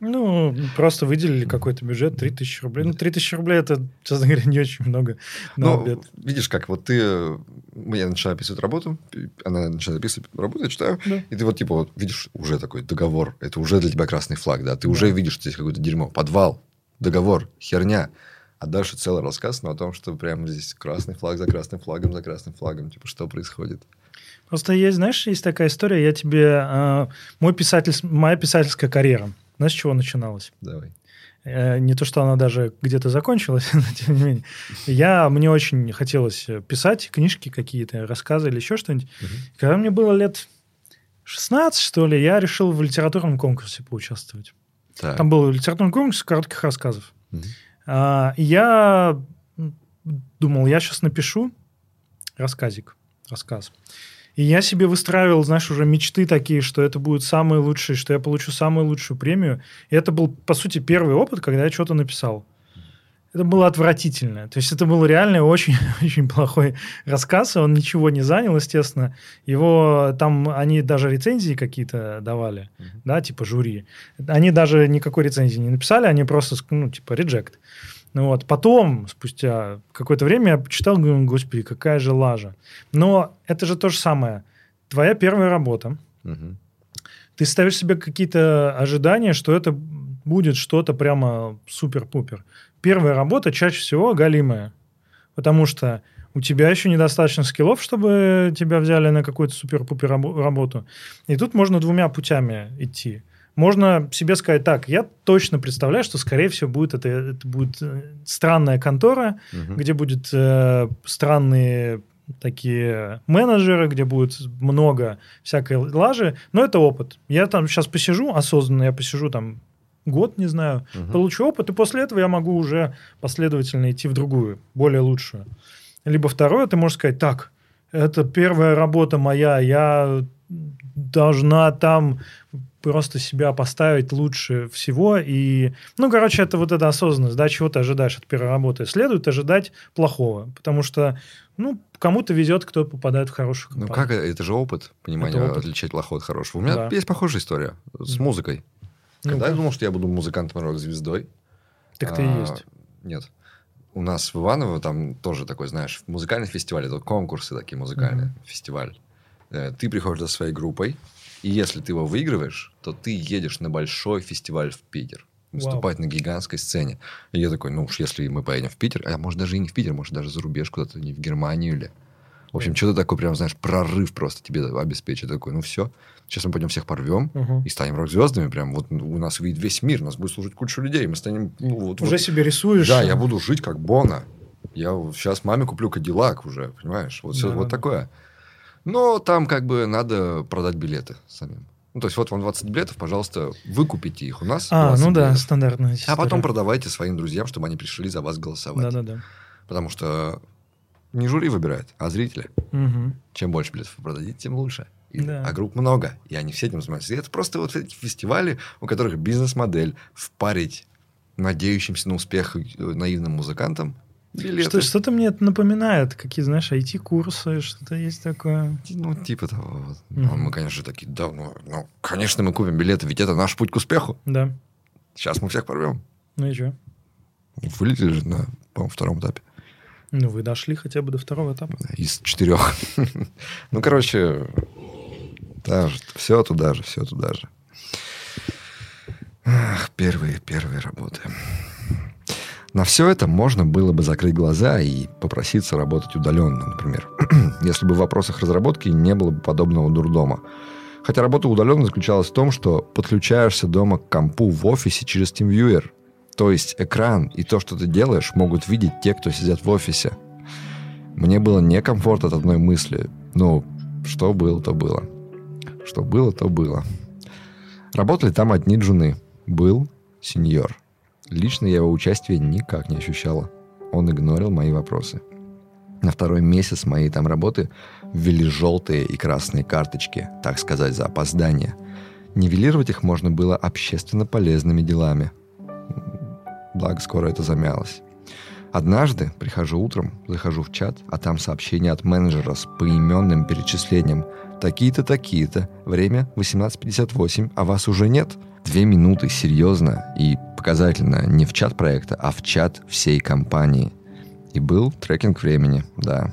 Ну, просто выделили какой-то бюджет, 3000 рублей. Ну, 3000 рублей это, честно говоря, не очень много на Ну, обед. видишь, как вот ты... Я начинаю описывать работу, она начинает описывать работу, я читаю, Да. и ты вот типа вот видишь уже такой договор. Это уже для тебя красный флаг, да? Ты уже Да. видишь, что здесь какое-то дерьмо. Подвал, договор, херня. А дальше целый рассказ, но о том, что прямо здесь красный флаг за красным флагом за красным флагом. Типа, что происходит? Просто есть, знаешь, есть такая история, я тебе... э, мой писатель, моя писательская карьера, знаешь, с чего начиналась? Давай. Э, Не то, что она даже где-то закончилась, но тем не менее. Я, мне очень хотелось писать книжки какие-то, рассказы или еще что-нибудь. Когда мне было лет 16, что ли, я решил в литературном конкурсе поучаствовать. Так. Там был литературный конкурс коротких рассказов. Мгм. А, и я думал, я сейчас напишу рассказик, рассказ. И я себе выстраивал, знаешь, уже мечты такие, что это будет самый лучший, что я получу самую лучшую премию. И это был, по сути, первый опыт, когда я что-то написал. Это было отвратительно. То есть это был реально очень, очень плохой рассказ. и Он ничего не занял, естественно. Его там они даже рецензии какие-то давали, Мгм. да, типа жюри. Они даже никакой рецензии не написали, они просто, ну, типа, reject. Ну вот. Потом, спустя какое-то время, я почитал, говорю, господи, какая же лажа. Но это же то же самое. Твоя первая работа. Мгм. Ты ставишь себе какие-то ожидания, что это будет что-то прямо супер-пупер. Первая работа чаще всего галимая. Потому что у тебя еще недостаточно скиллов, чтобы тебя взяли на какую-то супер-пупер рабо- работу. И тут можно двумя путями идти. Можно себе сказать, так, я точно представляю, что, скорее всего, будет это, это будет э, странная контора, Мгм. где будет э, странные такие менеджеры, где будет много всякой лажи, но это опыт. Я там сейчас посижу осознанно, я посижу там год, не знаю, Мгм. получу опыт, и после этого я могу уже последовательно идти в другую, более лучшую. Либо второе, ты можешь сказать, так, это первая работа моя, я должна там просто себя поставить лучше всего. И, ну, короче, это вот эта осознанность, да, чего ты ожидаешь от первой работы. Следует ожидать плохого, потому что, ну, кому-то везет, кто попадает в хорошую Ну компанию. как, это же опыт, понимание, Это опыт. отличать плохое от хорошего. У меня Да. есть похожая история с музыкой. Когда я Ну-ка. думал, что я буду музыкантом рок-звездой. Так ты и а, есть. Нет. У нас в Иваново там тоже такой, знаешь, музыкальный фестиваль. Это конкурсы такие музыкальные. Мгм. Фестиваль. Э, Ты приходишь за своей группой, и если ты его выигрываешь, то ты едешь на большой фестиваль в Питер. Выступать на гигантской сцене. И я такой, ну уж если мы поедем в Питер, а может даже и не в Питер, может даже за рубеж куда-то, не в Германию или... В общем, что-то такое прям, знаешь, прорыв просто тебе обеспечит. Такой, ну все, сейчас мы пойдем всех порвем Мгм. и станем рок-звездами. Прям вот у нас увидит весь мир, нас будет служить куча людей. Мы станем... ну, вот, Уже вот- себе рисуешь. да, я буду жить как Бона. Я сейчас маме куплю Кадиллак уже, понимаешь? Вот, всё Да, вот такое. Но там как бы надо продать билеты самим. Ну, то есть, вот вам 20 билетов, пожалуйста, выкупите их у нас. А, 20 ну да, билетов. стандартная А потом история. продавайте своим друзьям, чтобы они пришли за вас голосовать. Да-да-да. Потому что не жюри выбирает, а зрители. Мгм. Чем больше билетов вы продадите, тем лучше. И- Да. А групп много, и они все этим занимаются. И это просто вот эти фестивали, у которых бизнес-модель впарить надеющимся на успех э, наивным музыкантам билеты. Что, что-то мне это напоминает, какие, знаешь, IT-курсы, что-то есть такое. Ну, типа того. вот. Ну, мы, конечно, такие, да, ну, ну, конечно, мы купим билеты, ведь это наш путь к успеху. Да. Сейчас мы всех порвем. Ну и что? Вылетели же на, по-моему, втором этапе. Ну, вы дошли хотя бы до второго этапа. Из четырех. ну, короче, даже, все туда же, все туда же. Ах, первые, первые работы. На все это можно было бы закрыть глаза и попроситься работать удаленно, например. Если бы в вопросах разработки не было бы подобного дурдома. Хотя работа удаленно заключалась в том, что подключаешься дома к компу в офисе через TeamViewer. То есть экран и то, что ты делаешь, могут видеть те, кто сидят в офисе. Мне было некомфортно от одной мысли. Ну, что было, то было. Что было, то было. Работали там одни джуны. Был сеньор. Лично я его участия никак не ощущала. Он игнорил мои вопросы. На второй месяц моей там работы ввели желтые и красные карточки, так сказать, за опоздание. Нивелировать их можно было общественно полезными делами. Благо, скоро это замялось. Однажды прихожу утром, захожу в чат, а там сообщение от менеджера с поименным перечислением. Такие-то, такие-то. Время 18.58, а вас уже нет. Две минуты, серьезно и показательно, не в чат проекта, а в чат всей компании. И был трекинг времени, да.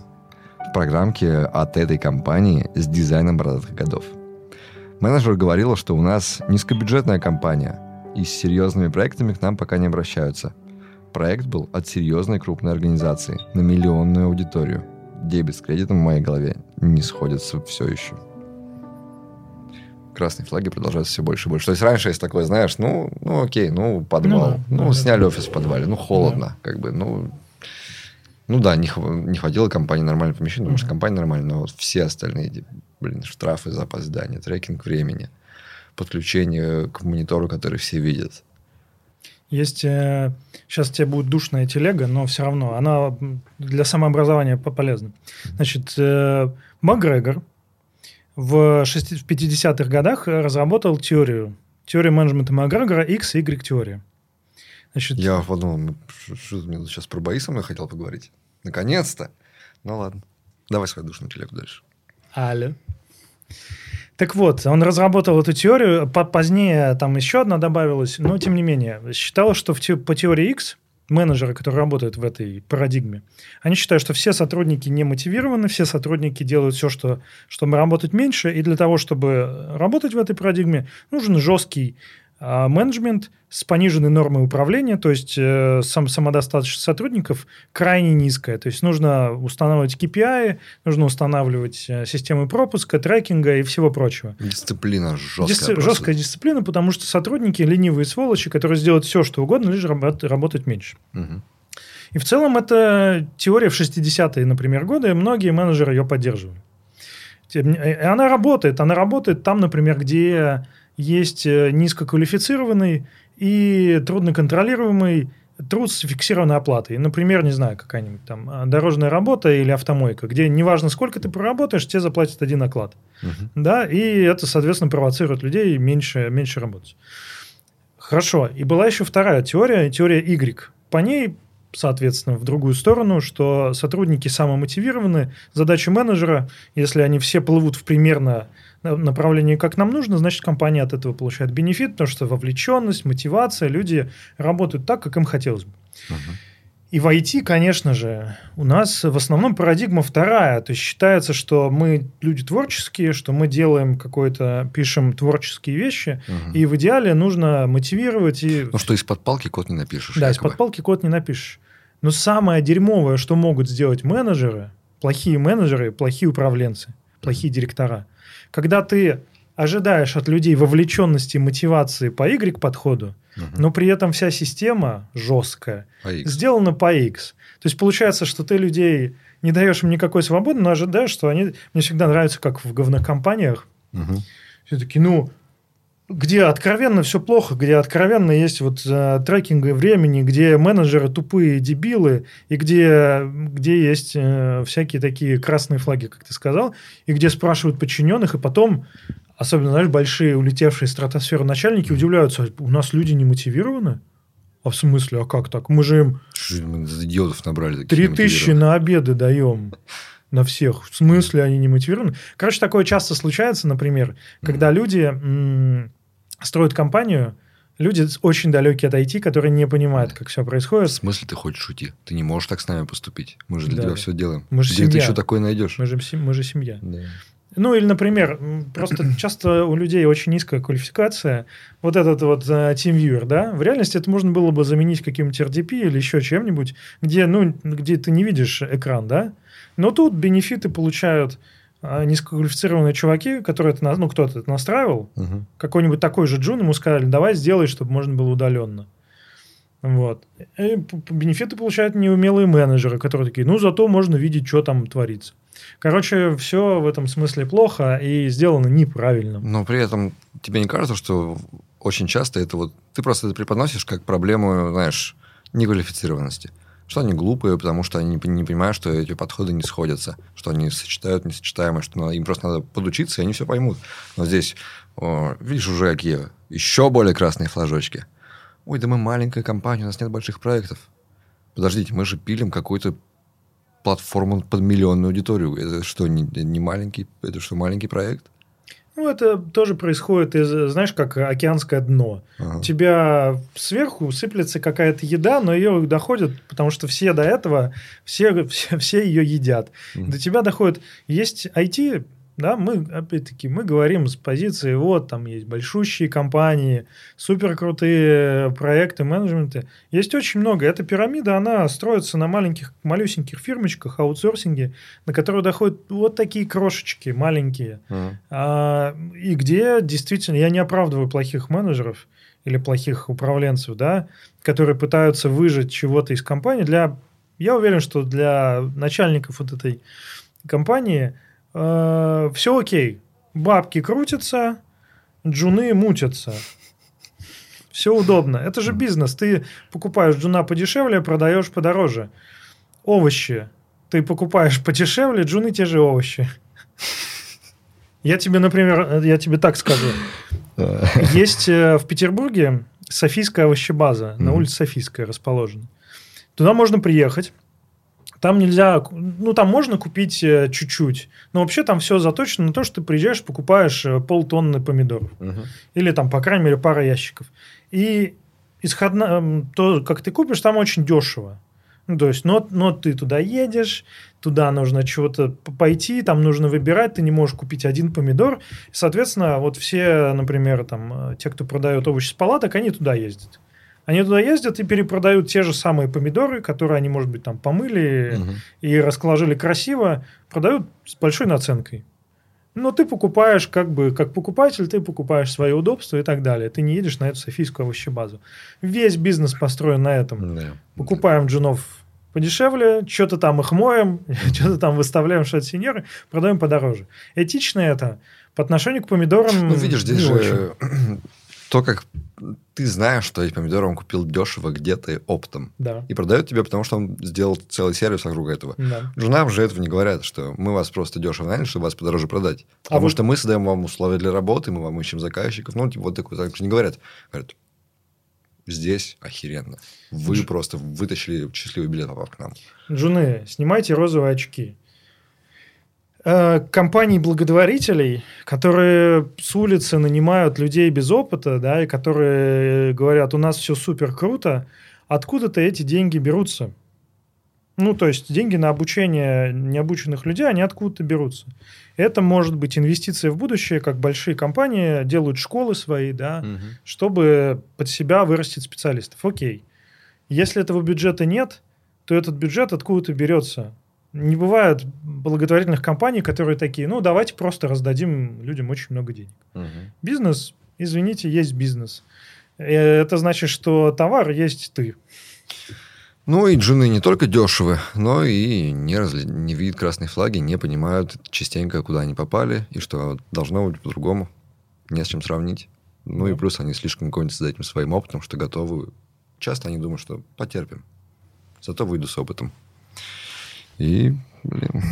В программке от этой компании с дизайном бородатых годов. Менеджер говорила, что у нас низкобюджетная компания, и с серьезными проектами к нам пока не обращаются. Проект был от серьезной крупной организации на миллионную аудиторию. Дебет с кредитом в моей голове не сходятся все еще красные флаги продолжаются все больше и больше. То есть раньше есть такое, знаешь, ну, ну окей, ну подвал, ну, да, ну да, сняли да. офис в подвале, ну холодно, да. как бы, ну, ну да, не, не хватило компании нормального помещения, потому что компания нормальная, но вот все остальные, блин, штрафы за опоздание, трекинг времени, подключение к монитору, который все видят. Есть, э, сейчас тебе будет душная телега, но все равно она для самообразования полезна. Значит, э, Макгрегор, в 50-х годах разработал теорию. Теорию менеджмента Макгрегора X-Y-теория. Значит, я подумал, что мне сейчас про бои со мной хотел поговорить. Наконец-то. Ну ладно. Давай свою душную телегу дальше. Алло. Так вот, он разработал эту теорию, позднее там еще одна добавилась, но тем не менее, считал, что те, по теории X менеджеры, которые работают в этой парадигме, они считают, что все сотрудники не мотивированы, все сотрудники делают все, что, чтобы работать меньше, и для того, чтобы работать в этой парадигме, нужен жесткий менеджмент с пониженной нормой управления, то есть э, сам, самодостаточность сотрудников крайне низкая. То есть нужно устанавливать KPI, нужно устанавливать э, системы пропуска, трекинга и всего прочего. Дисциплина жесткая. Дисци- жесткая дисциплина, потому что сотрудники ленивые сволочи, которые сделают все, что угодно, лишь раб- работать меньше. Угу. И в целом это теория в 60-е, например, годы, и многие менеджеры ее поддерживали. И она работает. Она работает там, например, где есть э, низкоквалифицированный и трудноконтролируемый труд с фиксированной оплатой. Например, не знаю, какая-нибудь там а, дорожная работа или автомойка, где неважно, сколько ты проработаешь, тебе заплатят один оклад. Угу. Да, и это, соответственно, провоцирует людей меньше, меньше работать. Хорошо. И была еще вторая теория, теория Y. По ней соответственно, в другую сторону, что сотрудники самомотивированы. Задача менеджера, если они все плывут в примерно направлении, как нам нужно, значит, компания от этого получает бенефит, потому что вовлеченность, мотивация, люди работают так, как им хотелось бы. Угу. И в IT, конечно же, у нас в основном парадигма вторая. То есть считается, что мы люди творческие, что мы делаем какое-то, пишем творческие вещи, угу. и в идеале нужно мотивировать. И... Ну что, из-под палки код не напишешь. Да, из-под палки код не напишешь. Но самое дерьмовое, что могут сделать менеджеры, плохие менеджеры, плохие управленцы, плохие директора, когда ты ожидаешь от людей вовлеченности и мотивации по Y-подходу, угу. но при этом вся система жесткая, по сделана по X. То есть получается, что ты людей не даешь им никакой свободы, но ожидаешь, что они... Мне всегда нравится, как в говнокомпаниях. Угу. Все таки ну, где откровенно все плохо, где откровенно есть вот э, трекинг времени, где менеджеры тупые дебилы, и где, где есть э, всякие такие красные флаги, как ты сказал, и где спрашивают подчиненных, и потом, особенно, знаешь, большие улетевшие в стратосферу начальники удивляются, у нас люди не мотивированы? А в смысле, а как так? Мы же им... Идиотов набрали. Три тысячи на обеды даем на всех. В смысле они не мотивированы? Короче, такое часто случается, например, когда люди строят компанию люди очень далекие от IT, которые не понимают, как все происходит. В смысле ты хочешь уйти? Ты не можешь так с нами поступить. Мы же для да. тебя все делаем. Мы же Где семья. ты еще такое найдешь? Мы же, мы же семья. Да. Ну, или, например, просто часто у людей очень низкая квалификация. Вот этот вот uh, TeamViewer, да, в реальности это можно было бы заменить каким-нибудь RDP или еще чем-нибудь, где, ну, где ты не видишь экран, да, но тут бенефиты получают низкоквалифицированные чуваки, которые это, ну, кто-то это настраивал, угу. какой-нибудь такой же джун ему сказали, давай сделай, чтобы можно было удаленно. Вот. И бенефиты получают неумелые менеджеры, которые такие, ну, зато можно видеть, что там творится. Короче, все в этом смысле плохо и сделано неправильно. Но при этом тебе не кажется, что очень часто это вот... Ты просто это преподносишь как проблему, знаешь, неквалифицированности что они глупые, потому что они не понимают, что эти подходы не сходятся, что они сочетают несочетаемое, что им просто надо подучиться, и они все поймут. Но здесь, о, видишь, уже какие еще более красные флажочки. Ой, да мы маленькая компания, у нас нет больших проектов. Подождите, мы же пилим какую-то платформу под миллионную аудиторию. Это что, не, не маленький, это что, маленький проект? Ну, это тоже происходит из, знаешь, как океанское дно. Ага. У тебя сверху сыплется какая-то еда, но ее доходит, потому что все до этого, все, все, все ее едят. Mm. До тебя доходит, есть IT, да, мы, опять-таки, мы говорим с позиции, вот, там есть большущие компании, супер крутые проекты, менеджменты. Есть очень много. Эта пирамида, она строится на маленьких, малюсеньких фирмочках, аутсорсинге, на которые доходят вот такие крошечки маленькие. Uh-huh. А, и где действительно, я не оправдываю плохих менеджеров или плохих управленцев, да, которые пытаются выжать чего-то из компании. Для, я уверен, что для начальников вот этой компании – э, все окей. Бабки крутятся, джуны мутятся. Все удобно. Это же бизнес. Ты покупаешь джуна подешевле, продаешь подороже. Овощи. Ты покупаешь подешевле, джуны те же овощи. Я тебе, например, я тебе так скажу. Есть э, в Петербурге Софийская овощебаза, на улице Софийская расположена. Туда можно приехать, там нельзя, ну там можно купить э, чуть-чуть, но вообще там все заточено на то, что ты приезжаешь, покупаешь э, полтонны помидоров. Угу. Или там, по крайней мере, пара ящиков. И исходно, то, как ты купишь, там очень дешево. Ну, то есть, но, но ты туда едешь, туда нужно чего-то пойти, там нужно выбирать, ты не можешь купить один помидор. соответственно, вот все, например, там, э, те, кто продает овощи с палаток, они туда ездят. Они туда ездят и перепродают те же самые помидоры, которые они, может быть, там помыли угу. и расположили красиво, продают с большой наценкой. Но ты покупаешь, как бы, как покупатель, ты покупаешь свое удобство и так далее. Ты не едешь на эту софийскую овощебазу. Весь бизнес построен на этом. Да. Покупаем джунов подешевле, что-то там их моем, что-то там выставляем шот-сеньоры, продаем подороже. Этично это по отношению к помидорам. Ну, видишь, здесь же очень то, как ты знаешь, что эти помидоры он купил дешево где-то оптом. Да. И продает тебе, потому что он сделал целый сервис вокруг этого. Да. Журнам же этого не говорят, что мы вас просто дешево наняли, чтобы вас подороже продать. А потому а что мы создаем вам условия для работы, мы вам ищем заказчиков. Ну, типа, вот такое. Так же не говорят. Говорят, здесь охеренно. Вы Дж... просто вытащили счастливый билет, попав к нам. Джуны, снимайте розовые очки. Э, компаний благотворителей, которые с улицы нанимают людей без опыта, да, и которые говорят, у нас все супер круто, откуда-то эти деньги берутся. Ну, то есть деньги на обучение необученных людей, они откуда-то берутся. Это может быть инвестиция в будущее, как большие компании делают школы свои, да, угу. чтобы под себя вырастить специалистов. Окей. Если этого бюджета нет, то этот бюджет откуда-то берется не бывает благотворительных компаний, которые такие, ну, давайте просто раздадим людям очень много денег. Угу. Бизнес, извините, есть бизнес. Э, это значит, что товар есть ты. Ну и джуны не только дешевы, но и не, разли... не видят красные флаги, не понимают частенько, куда они попали, и что должно быть по-другому. Не с чем сравнить. Ну и плюс они слишком гонятся за этим своим опытом, что готовы. Часто они думают, что потерпим. Зато выйду с опытом. И, блин...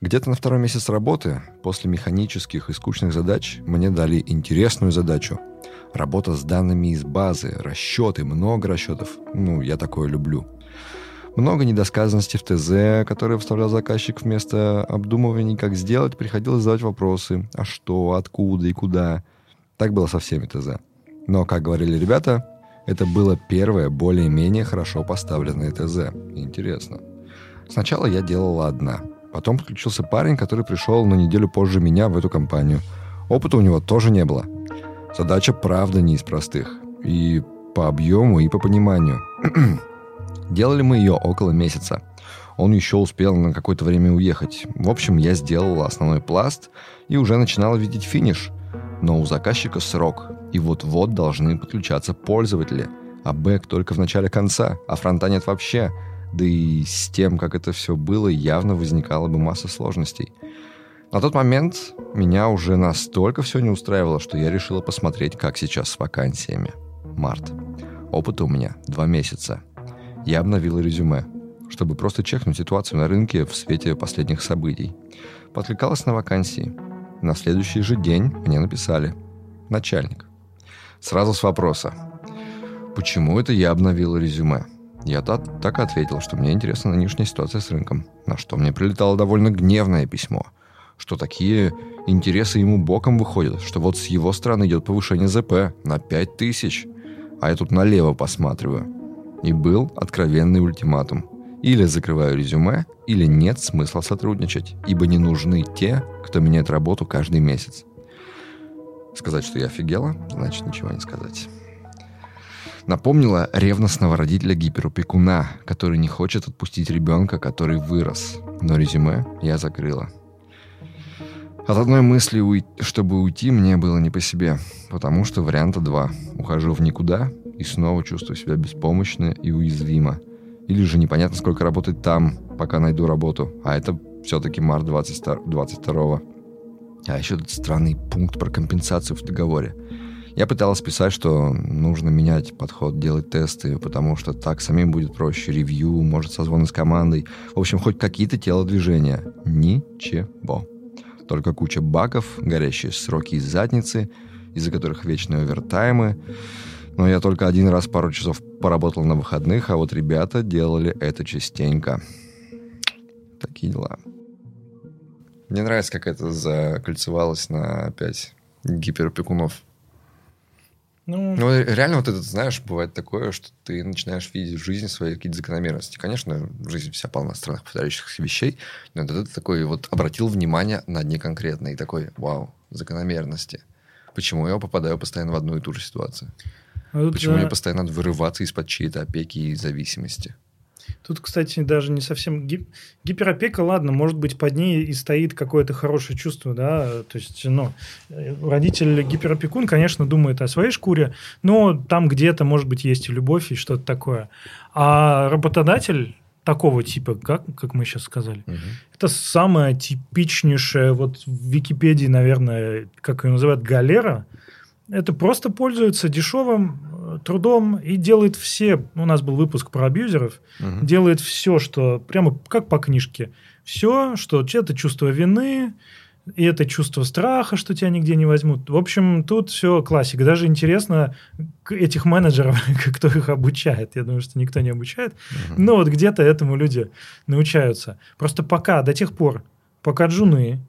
Где-то на второй месяц работы, после механических и скучных задач, мне дали интересную задачу. Работа с данными из базы, расчеты, много расчетов. Ну, я такое люблю. Много недосказанностей в ТЗ, которые вставлял заказчик вместо обдумываний, как сделать, приходилось задавать вопросы. А что, откуда и куда. Так было со всеми ТЗ. Но, как говорили ребята, это было первое, более-менее хорошо поставленное ТЗ. Интересно. Сначала я делала одна. Потом подключился парень, который пришел на неделю позже меня в эту компанию. Опыта у него тоже не было. Задача, правда, не из простых. И по объему, и по пониманию. Делали мы ее около месяца. Он еще успел на какое-то время уехать. В общем, я сделала основной пласт и уже начинала видеть финиш. Но у заказчика срок, и вот-вот должны подключаться пользователи. А бэк только в начале конца, а фронта нет вообще. Да и с тем, как это все было, явно возникала бы масса сложностей. На тот момент меня уже настолько все не устраивало, что я решила посмотреть, как сейчас с вакансиями. Март. Опыта у меня два месяца. Я обновила резюме, чтобы просто чекнуть ситуацию на рынке в свете последних событий. Подкликалась на вакансии. На следующий же день мне написали. Начальник. Сразу с вопроса. почему это я обновил резюме? Я так, так ответил, что мне интересна нынешняя ситуация с рынком, на что мне прилетало довольно гневное письмо, что такие интересы ему боком выходят, что вот с его стороны идет повышение ЗП на 5000, а я тут налево посматриваю. И был откровенный ультиматум. Или закрываю резюме, или нет смысла сотрудничать, ибо не нужны те, кто меняет работу каждый месяц. Сказать, что я офигела, значит ничего не сказать. Напомнила ревностного родителя гиперопекуна, который не хочет отпустить ребенка, который вырос. Но резюме я закрыла. От одной мысли, чтобы уйти, мне было не по себе, потому что варианта два. Ухожу в никуда и снова чувствую себя беспомощно и уязвимо. Или же непонятно, сколько работать там, пока найду работу. А это все-таки март 22 А еще этот странный пункт про компенсацию в договоре. Я пыталась писать, что нужно менять подход, делать тесты, потому что так самим будет проще. Ревью, может, созвоны с командой. В общем, хоть какие-то телодвижения. Ничего. Только куча баков, горящие сроки из задницы, из-за которых вечные овертаймы. Но я только один раз пару часов поработал на выходных, а вот ребята делали это частенько. Такие дела. Мне нравится, как это закольцевалось на опять гиперопекунов. Ну, ну, реально вот это, знаешь, бывает такое, что ты начинаешь видеть в жизни свои какие-то закономерности. Конечно, жизнь вся полна странных повторяющихся вещей, но ты такой вот обратил внимание на одни конкретные, и такой, вау, закономерности. Почему я попадаю постоянно в одну и ту же ситуацию? Вот, Почему да. мне постоянно надо вырываться из-под чьей-то опеки и зависимости? Тут, кстати, даже не совсем гип... гиперопека, ладно, может быть, под ней и стоит какое-то хорошее чувство, да, то есть, ну, родитель гиперопекун, конечно, думает о своей шкуре, но там где-то, может быть, есть и любовь, и что-то такое. А работодатель такого типа, как, как мы сейчас сказали, угу. это самая типичнейшая, вот в Википедии, наверное, как ее называют, галера, это просто пользуется дешевым трудом и делает все, у нас был выпуск про абьюзеров, угу. делает все, что прямо как по книжке, все, что это чувство вины, и это чувство страха, что тебя нигде не возьмут. В общем, тут все классика. Даже интересно этих менеджеров, кто их обучает. Я думаю, что никто не обучает. Угу. Но вот где-то этому люди научаются. Просто пока, до тех пор, пока джуны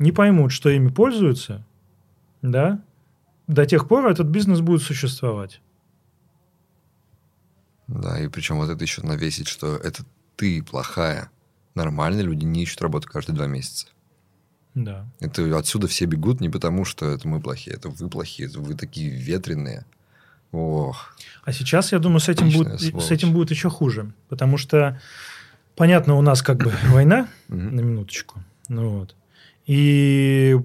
не поймут, что ими пользуются, да, до тех пор этот бизнес будет существовать. Да, и причем вот это еще навесить, что это ты плохая. Нормальные люди не ищут работу каждые два месяца. Да. Это отсюда все бегут не потому, что это мы плохие, это вы плохие, это вы такие ветреные. Ох. А сейчас, я думаю, с этим, будет, с этим будет еще хуже. Потому что, понятно, у нас как бы война, на минуточку. Ну вот. И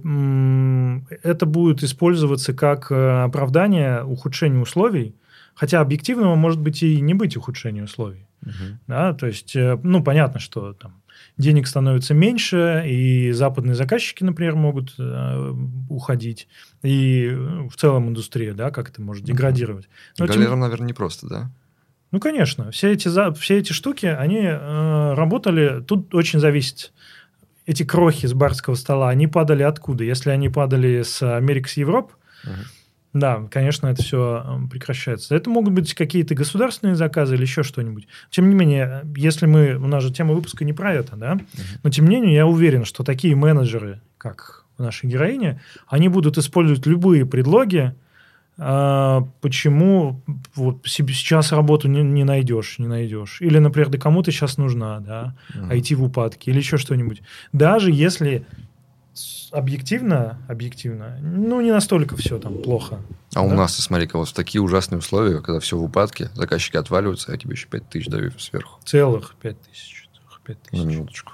это будет использоваться как э, оправдание ухудшения условий Хотя объективного может быть и не быть ухудшения условий. Угу. Да, то есть, э, ну, понятно, что там денег становится меньше, и западные заказчики, например, могут э, уходить, и э, в целом индустрия, да, как это может деградировать. Но Галерам, тем... наверное, непросто, да? Ну, конечно. Все эти, за... все эти штуки, они э, работали... Тут очень зависит эти крохи с барского стола, они падали откуда? Если они падали с Америки, с Европы, угу да, конечно, это все эм, прекращается. Это могут быть какие-то государственные заказы или еще что-нибудь. Тем не менее, если мы... У нас же тема выпуска не про это, да? Но, тем не менее, я уверен, что такие менеджеры, как нашей героине, они будут использовать любые предлоги, почему вот сейчас работу не, не найдешь, не найдешь. Или, например, да кому ты сейчас нужна, да, uh-huh. IT в упадке, или еще что-нибудь. Даже если объективно, объективно, ну, не настолько все там плохо. А да? у нас, смотри-ка, вот в такие ужасные условия, когда все в упадке, заказчики отваливаются, а тебе еще 5 тысяч дают сверху. Целых 5 тысяч. 5 тысяч. На минуточку.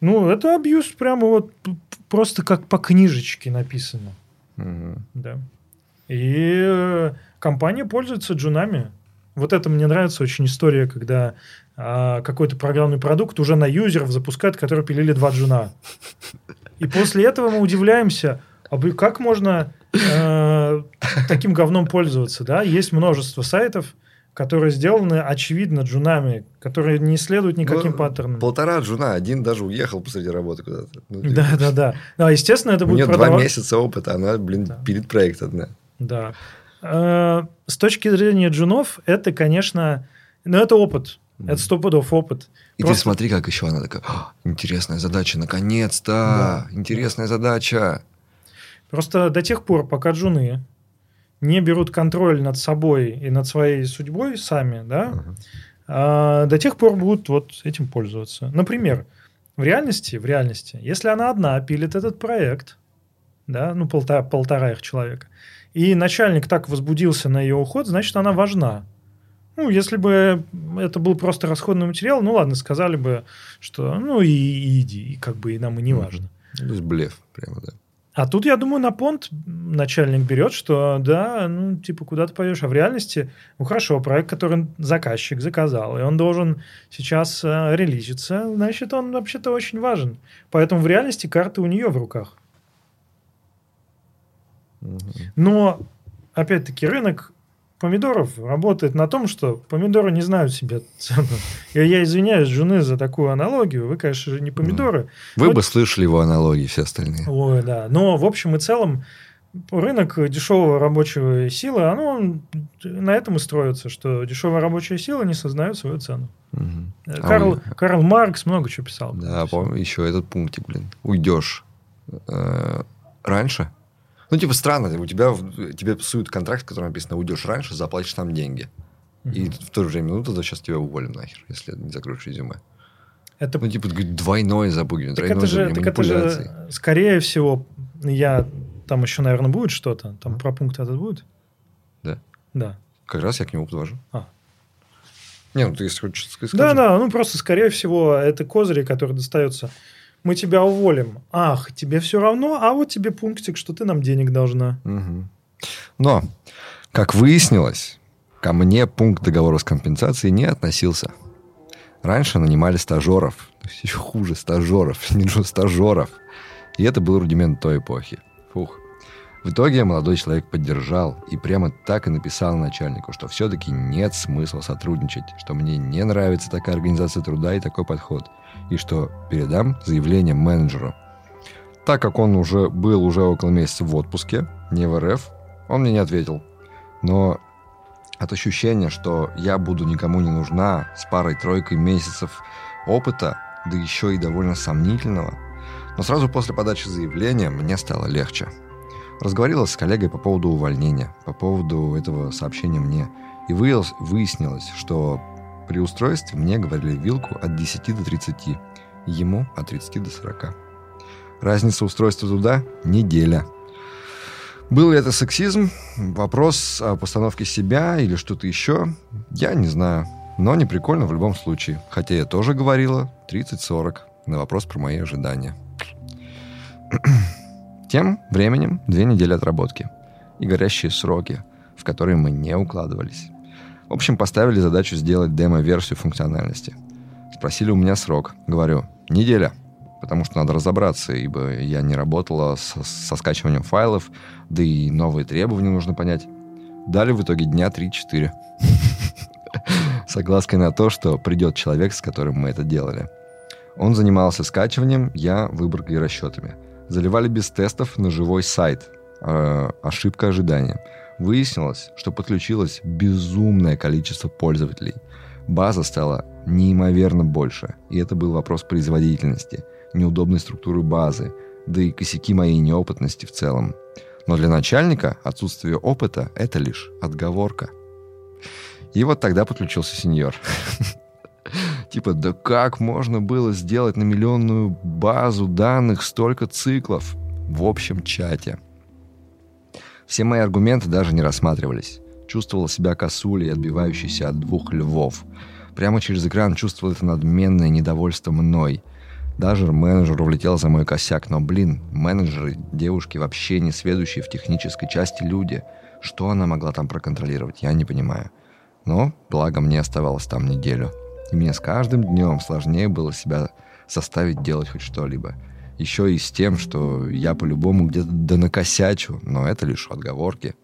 Ну, это абьюз прямо вот просто как по книжечке написано. Угу. Да. И э, компания пользуется джунами. Вот это мне нравится очень история, когда а, какой-то программный продукт уже на юзеров запускают, который пилили два джуна. И после этого мы удивляемся, а как можно э, таким говном пользоваться, да? Есть множество сайтов, которые сделаны, очевидно, джунами, которые не следуют никаким ну, паттернам. Полтора джуна, один даже уехал посреди работы куда-то. Ну, да, да, да. Ну, естественно, это будет У нее продавать... два месяца опыта, она, блин, да. пилит проект одна. Да. Э, с точки зрения джунов, это, конечно, ну, это опыт. Это сто пудов опыт. И Просто... ты смотри, как еще она такая, «А, интересная задача, наконец-то, да. интересная задача. Просто до тех пор, пока джуны не берут контроль над собой и над своей судьбой сами, да, а, до тех пор будут вот этим пользоваться. Например, в реальности, в реальности, если она одна пилит этот проект, да, ну полтора, полтора их человека, и начальник так возбудился на ее уход, значит, она важна. Ну, если бы это был просто расходный материал, ну ладно, сказали бы, что ну и, и иди, и как бы и нам и не важно. То есть блеф прямо, да. А тут, я думаю, на понт начальник берет, что да, ну, типа, куда ты пойдешь. А в реальности, ну, хорошо, проект, который заказчик заказал, и он должен сейчас э, релизиться, значит, он вообще-то очень важен. Поэтому в реальности карты у нее в руках. Но, опять-таки, рынок помидоров работает на том, что помидоры не знают себе цену. Я, я извиняюсь, жены, за такую аналогию. Вы, конечно же, не помидоры. Вы но... бы слышали его аналогии, все остальные. Ой, да. Но, в общем и целом, рынок дешевого рабочего силы, оно на этом и строится, что дешевая рабочая сила не сознает свою цену. Угу. Карл, а Карл Маркс много чего писал. Да, помню, еще этот пунктик, блин. Уйдешь э, раньше, ну, типа, странно, у тебя, тебе псуют контракт, в котором написано, уйдешь раньше, заплатишь нам деньги. Угу. И в то же время, ну, тогда сейчас тебя уволим нахер, если не закроешь резюме. Это... Ну, типа, двойное запугивание, так это же, так это же, скорее всего, я... Там еще, наверное, будет что-то. Там про пункт этот будет? Да. Да. Как раз я к нему подвожу. А. Не, ну ты если хочешь сказать. Да, да, ну просто, скорее всего, это козыри, которые достаются мы тебя уволим. Ах, тебе все равно, а вот тебе пунктик, что ты нам денег должна. Угу. Но, как выяснилось, ко мне пункт договора с компенсацией не относился. Раньше нанимали стажеров, то есть еще хуже стажеров, не стажеров. И это был рудимент той эпохи. Фух. В итоге молодой человек поддержал и прямо так и написал начальнику, что все-таки нет смысла сотрудничать, что мне не нравится такая организация труда и такой подход – и что передам заявление менеджеру. Так как он уже был уже около месяца в отпуске, не в РФ, он мне не ответил. Но от ощущения, что я буду никому не нужна с парой-тройкой месяцев опыта, да еще и довольно сомнительного, но сразу после подачи заявления мне стало легче. Разговорила с коллегой по поводу увольнения, по поводу этого сообщения мне, и выяснилось, что при устройстве мне говорили вилку от 10 до 30, ему от 30 до 40. Разница устройства туда – неделя. Был ли это сексизм? Вопрос о постановке себя или что-то еще? Я не знаю. Но не прикольно в любом случае. Хотя я тоже говорила 30-40 на вопрос про мои ожидания. Тем временем две недели отработки и горящие сроки, в которые мы не укладывались. В общем, поставили задачу сделать демо-версию функциональности. Спросили у меня срок. Говорю, неделя. Потому что надо разобраться, ибо я не работала со, со скачиванием файлов, да и новые требования нужно понять. Дали в итоге дня 3-4. Соглаской на то, что придет человек, с которым мы это делали. Он занимался скачиванием, я выборкой и расчетами. Заливали без тестов на живой сайт. Э, ошибка ожидания. Выяснилось, что подключилось безумное количество пользователей. База стала неимоверно больше, и это был вопрос производительности, неудобной структуры базы, да и косяки моей неопытности в целом. Но для начальника отсутствие опыта – это лишь отговорка. И вот тогда подключился сеньор. Типа, да как можно было сделать на миллионную базу данных столько циклов в общем чате? Все мои аргументы даже не рассматривались. Чувствовал себя косулей, отбивающейся от двух львов. Прямо через экран чувствовал это надменное недовольство мной. Даже менеджер улетел за мой косяк, но, блин, менеджеры, девушки, вообще не сведущие в технической части люди. Что она могла там проконтролировать, я не понимаю. Но, благо, мне оставалось там неделю. И мне с каждым днем сложнее было себя заставить делать хоть что-либо еще и с тем, что я по-любому где-то да накосячу, но это лишь отговорки.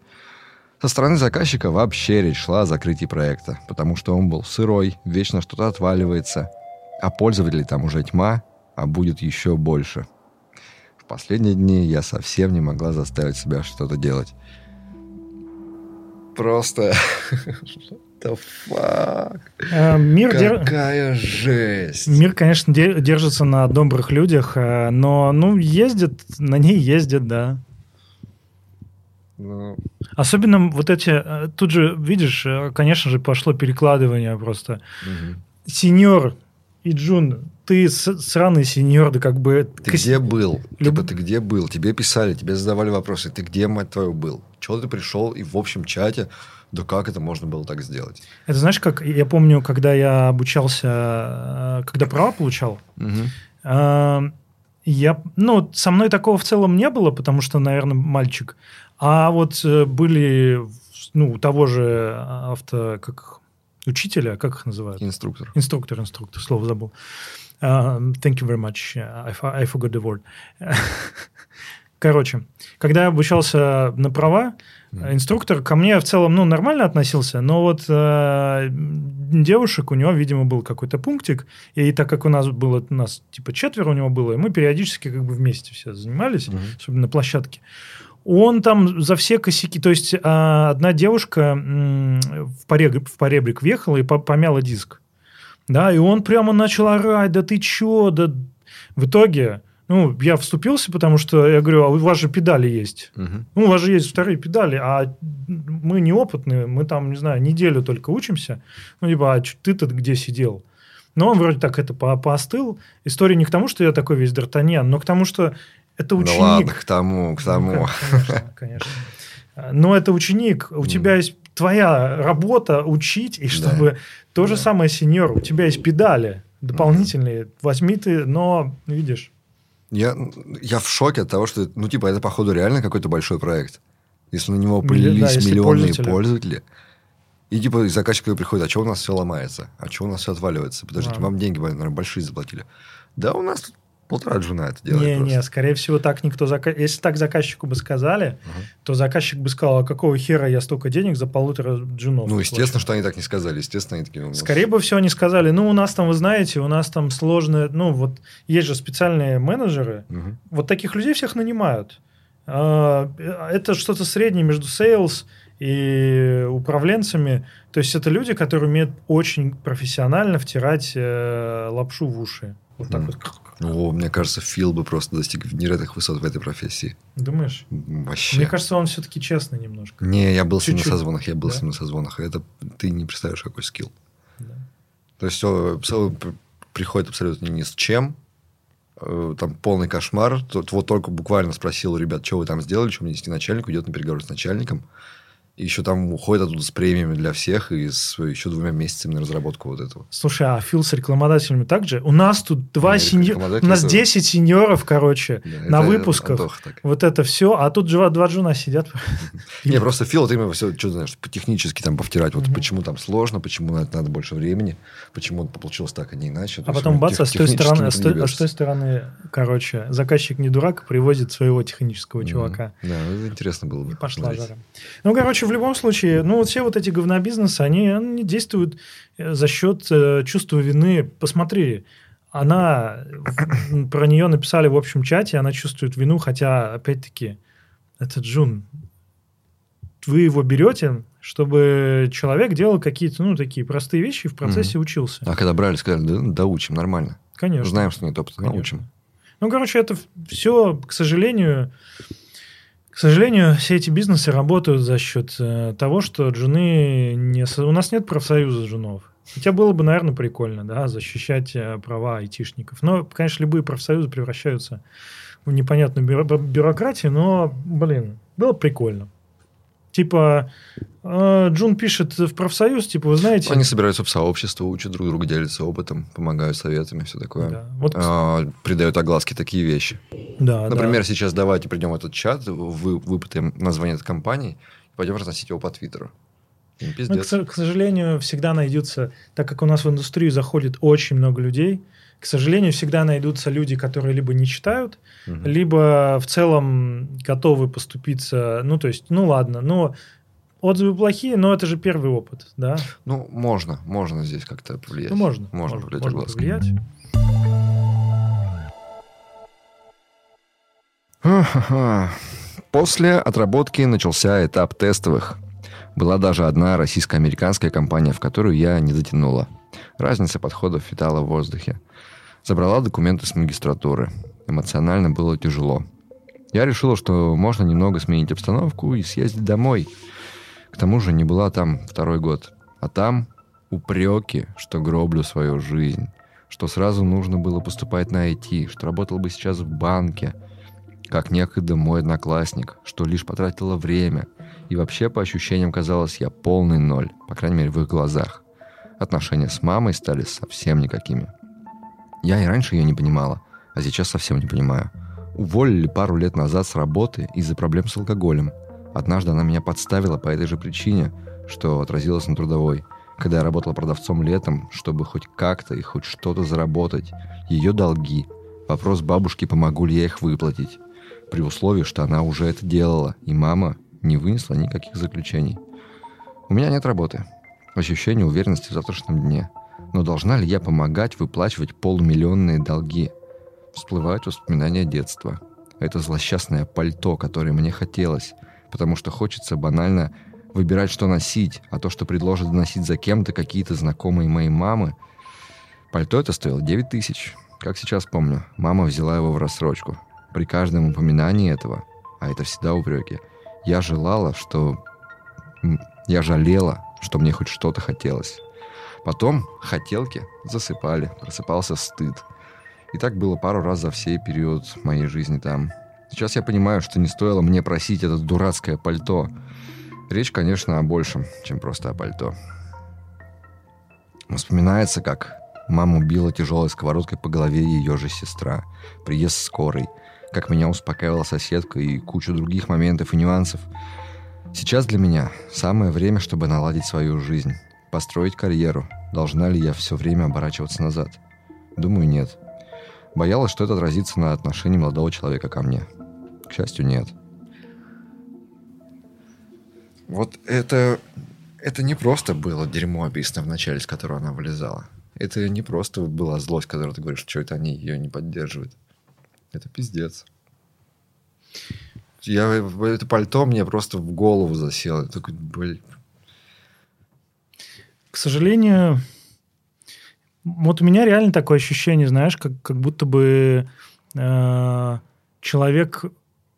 Со стороны заказчика вообще речь шла о закрытии проекта, потому что он был сырой, вечно что-то отваливается, а пользователей там уже тьма, а будет еще больше. В последние дни я совсем не могла заставить себя что-то делать. просто... the fuck? Э, Мир, дер- Какая жесть. Мир, конечно, де- держится на добрых людях, э, но, ну, ездят, на ней ездят, да. Ну, Особенно вот эти... э, Тут же, видишь, конечно же, пошло перекладывание просто. мгм. Сеньор и Джун, ты сраный сеньор, да как бы... Ты где был? Люб- Типа, ты где был? Тебе писали, тебе задавали вопросы. Ты где, мать твою, был? Чего ты пришел и в общем чате? Да как это можно было так сделать? Это знаешь, как я помню, когда я обучался, э, когда права получал. А, Я, ну, со мной такого в целом не было, потому что, наверное, мальчик. А вот э, были, ну, у того же авто, как учителя, как их называют? Инструктор. Инструктор, инструктор, слово забыл. Thank you very much. I, fo- I forgot the word. Короче, когда я обучался на права. Инструктор ко мне в целом, ну, нормально относился, но вот э, девушек у него, видимо, был какой-то пунктик, и так как у нас было, у нас типа четверо у него было, и мы периодически как бы вместе все занимались, Мгм. особенно на площадке. Он там за все косяки, то есть а, одна девушка м, в, поребрик, в поребрик въехала и по- помяла диск. Да, и он прямо начал орать, да ты чё, да... В итоге, ну, я вступился, потому что я говорю, а у вас же педали есть. Мгм. Ну, у вас же есть вторые педали, а мы неопытные, мы там, не знаю, неделю только учимся. Ну, либо, а ты-то где сидел? Но он вроде так это по- поостыл. История не к тому, что я такой весь Д'Артаньян, но к тому, что это ученик. Ну ладно, к тому, к Ну, тому. конечно, конечно. Но это ученик, у тебя есть твоя работа учить, и чтобы то же Да. самое сеньор, у тебя есть педали дополнительные, возьми ты, но видишь. Я, я в шоке от того, что, ну, типа, это, походу, реально какой-то большой проект. Если на него полились да, миллионные пользователи. пользователи. И, типа, заказчик приходит, а что у нас все ломается? А что у нас все отваливается? Подождите, А. вам деньги, наверное, большие заплатили. Да, у нас тут полтора джуна это делает Не, просто. не, скорее всего, так никто... зака- Если так заказчику бы сказали, Ага. то заказчик бы сказал, а какого хера я столько денег за полутора джунов? Ну, естественно, плачу?» что они так не сказали. Естественно, они такие... ну, Скорее бы все они сказали, ну, у нас там, вы знаете, у нас там сложное... Ну, вот есть же специальные менеджеры, мгм. вот таких людей всех нанимают. А, Это что-то среднее между sales и управленцами. То есть это люди, которые умеют очень профессионально втирать э, лапшу в уши. Вот так Мгм. вот. О, мне кажется, Фил бы просто достиг невероятных высот в этой профессии. Думаешь? Вообще. Мне кажется, он все-таки честный немножко. Не, я был с ним на Чуть-чуть. созвонах, я был Да? с ним на созвонах. Это ты не представляешь, какой скилл. Да. То есть все, приходит абсолютно ни с чем. Э, Там полный кошмар. Вот только буквально спросил у ребят, что вы там сделали, что мне нести начальнику, идет на переговоры с начальником. Еще там уходит оттуда с премиями для всех и с еще двумя месяцами на разработку вот этого. Слушай, а Фил с рекламодателями также? У нас тут два сеньора... У нас тоже. 10 сеньоров, короче, Да, на это выпусках. Антоха так. Вот это все, а тут два, два джуна сидят. Не, просто Фил, вот именно все, что знаешь, технически там повтирать. Вот почему там сложно, почему на это надо больше времени, почему получилось так, а не иначе. А потом бац, а с той стороны, а с той, а стороны, короче, заказчик не дурак, привозит своего технического чувака. Да, это интересно было бы. И пошла жара. Ну, короче, в любом случае, ну, вот все вот эти говнобизнесы, они, они действуют э, за счет э, чувства вины. Посмотри, она, про нее написали в общем чате, она чувствует вину, хотя, опять-таки, это Джун. Вы его берете, чтобы человек делал какие-то, ну, такие простые вещи и в процессе учился. А когда брали, сказали, да, доучим, нормально. Конечно. Знаем, что нет опыта, Конечно. научим. Ну, короче, это все, к сожалению, к сожалению, все эти бизнесы работают за счет э, того, что джуны не... У нас нет профсоюза джунов. Хотя было бы, наверное, прикольно, да, защищать э, права айтишников. Но, конечно, любые профсоюзы превращаются в непонятную бюро- бюрократию, но, блин, было бы прикольно. Типа, э, Джун пишет в профсоюз, типа, вы знаете... Они собираются в сообщество, учат друг друга, делятся опытом, помогают советами, все такое. Да, вот, А, придают огласки такие вещи. да, да. Например, сейчас давайте придем в этот чат, вы, выпытаем название этой компании, и пойдем разносить его по Твиттеру. Ну, Ну, к, к сожалению, всегда найдутся, так как у нас в индустрию заходит очень много людей, к сожалению, всегда найдутся люди, которые либо не читают, Мгм. либо в целом готовы поступиться. Ну, то есть, ну ладно, но отзывы плохие, но это же первый опыт, да? Ну, можно, можно здесь как-то повлиять. Ну, можно. Можно повлиять можно повлиять. После отработки начался этап тестовых. Была даже одна российско-американская компания, в которую я не затянула. Разница подходов витала в воздухе. Забрала документы с магистратуры. Эмоционально было тяжело. Я решила, что можно немного сменить обстановку и съездить домой. К тому же не была там второй год. А там упреки, что гроблю свою жизнь, что сразу нужно было поступать на IT, что работал бы сейчас в банке, как некогда мой одноклассник, что лишь потратила время. И вообще, по ощущениям, казалось, я полный ноль, по крайней мере, в их глазах. Отношения с мамой стали совсем никакими. Я и раньше ее не понимала, а сейчас совсем не понимаю. Уволили пару лет назад с работы из-за проблем с алкоголем. Однажды она меня подставила по этой же причине, что отразилось на трудовой. Когда я работала продавцом летом, чтобы хоть как-то и хоть что-то заработать. Ее долги. Вопрос бабушки, помогу ли я их выплатить. При условии, что она уже это делала, и мама не вынесла никаких заключений. У меня нет работы. Ощущение уверенности в завтрашнем дне. Но должна ли я помогать выплачивать полумиллионные долги? всплывают воспоминания детства. Это злосчастное пальто, которое мне хотелось, потому что хочется банально выбирать, что носить, а то, что предложат носить за кем-то какие-то знакомые моей мамы. Пальто это стоило 9 тысяч. Как сейчас помню, мама взяла его в рассрочку. При каждом упоминании этого, а это всегда упреки, я желала, что... Я жалела, что мне хоть что-то хотелось. Потом хотелки засыпали, просыпался стыд – и так было пару раз за всей период моей жизни там. Сейчас я понимаю, что не стоило мне просить это дурацкое пальто. Речь, конечно, о большем, чем просто о пальто. Вспоминается, как маму била тяжелой сковородкой по голове ее же сестра, приезд скорой, как меня успокаивала соседка и кучу других моментов и нюансов. Сейчас для меня самое время, чтобы наладить свою жизнь, построить карьеру. Должна ли я все время оборачиваться назад? Думаю, нет. Боялась, что это отразится на отношении молодого человека ко мне. К счастью, нет. Вот это... Это не просто было дерьмо, описано в начале, с которого она вылезала. Это не просто была злость, которую ты говоришь, что это они ее не поддерживают. Это пиздец. Я, это пальто мне просто в голову засело. такой, блин. К сожалению, вот у меня реально такое ощущение, знаешь, как, как будто бы э, человек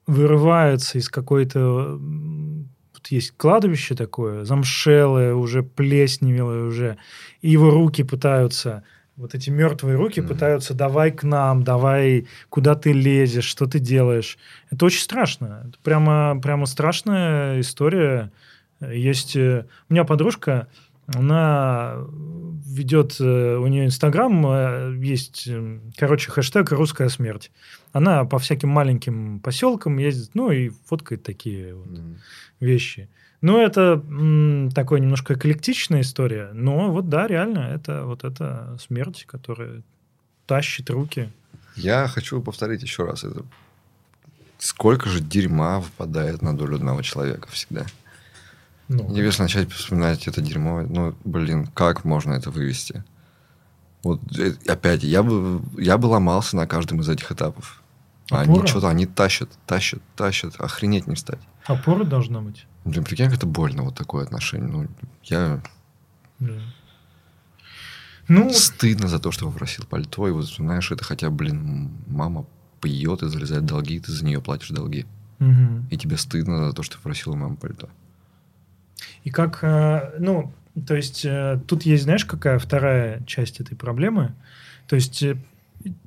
вырывается из какой-то... Вот есть кладбище такое, замшелое, уже плесневелое уже, и его руки пытаются вот эти мертвые руки mm-hmm. пытаются давай к нам, давай, куда ты лезешь, что ты делаешь. Это очень страшно. Это прямо, прямо страшная история. Есть... Э, у меня подружка, она ведет, э, у нее Инстаграм, э, есть, э, короче, хэштег «Русская смерть». Она по всяким маленьким поселкам ездит, ну, и фоткает такие вот mm. вещи. Ну, это м, такая немножко эклектичная история, но вот да, реально, это вот эта смерть, которая тащит руки. Я хочу повторить еще раз это. Сколько же дерьма выпадает на долю одного человека всегда? Ну. Если начать вспоминать это дерьмо, ну, блин, как можно это вывести? Вот э, опять, я бы, я бы ломался на каждом из этих этапов. Опора? Они что-то, они тащат, тащат, тащат, охренеть не встать. Опора должна быть. Блин, прикинь, как это больно, вот такое отношение. Ну, я... Да. Ну... Стыдно за то, что попросил пальто, и вот, знаешь, это хотя, блин, мама пьет и залезает долги, и ты за нее платишь долги. Угу. И тебе стыдно за то, что попросила мама пальто. И как, э, ну, то есть э, тут есть, знаешь, какая вторая часть этой проблемы? То есть, э,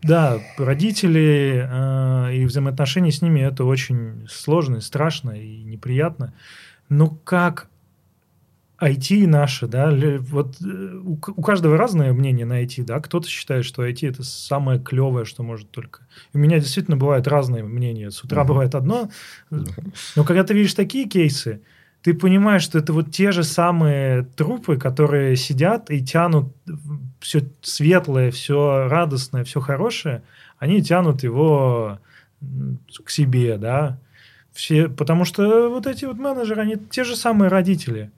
да, родители и взаимоотношения с ними это очень сложно, страшно и неприятно. Но как IT наше, да, вот у, у каждого разное мнение на IT, да, кто-то считает, что IT это самое клевое, что может только. И у меня действительно бывают разные мнения. С утра mm-hmm. бывает одно, но когда ты видишь такие кейсы, ты понимаешь, что это вот те же самые трупы, которые сидят и тянут все светлое, все радостное, все хорошее, они тянут его к себе, да. Все, потому что вот эти вот менеджеры, они те же самые родители.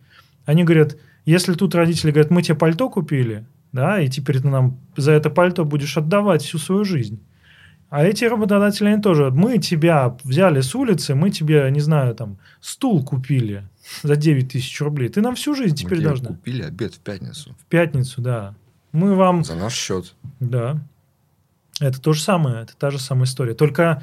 Они говорят, если тут родители говорят, мы тебе пальто купили, да, и теперь ты нам за это пальто будешь отдавать всю свою жизнь. А эти работодатели, они тоже, мы тебя взяли с улицы, мы тебе, не знаю, там, стул купили за 9 тысяч рублей. Ты нам всю жизнь теперь Мы должна. купили обед в пятницу. В пятницу, да. Мы вам... За наш счет. Да. Это то же самое, это та же самая история. Только,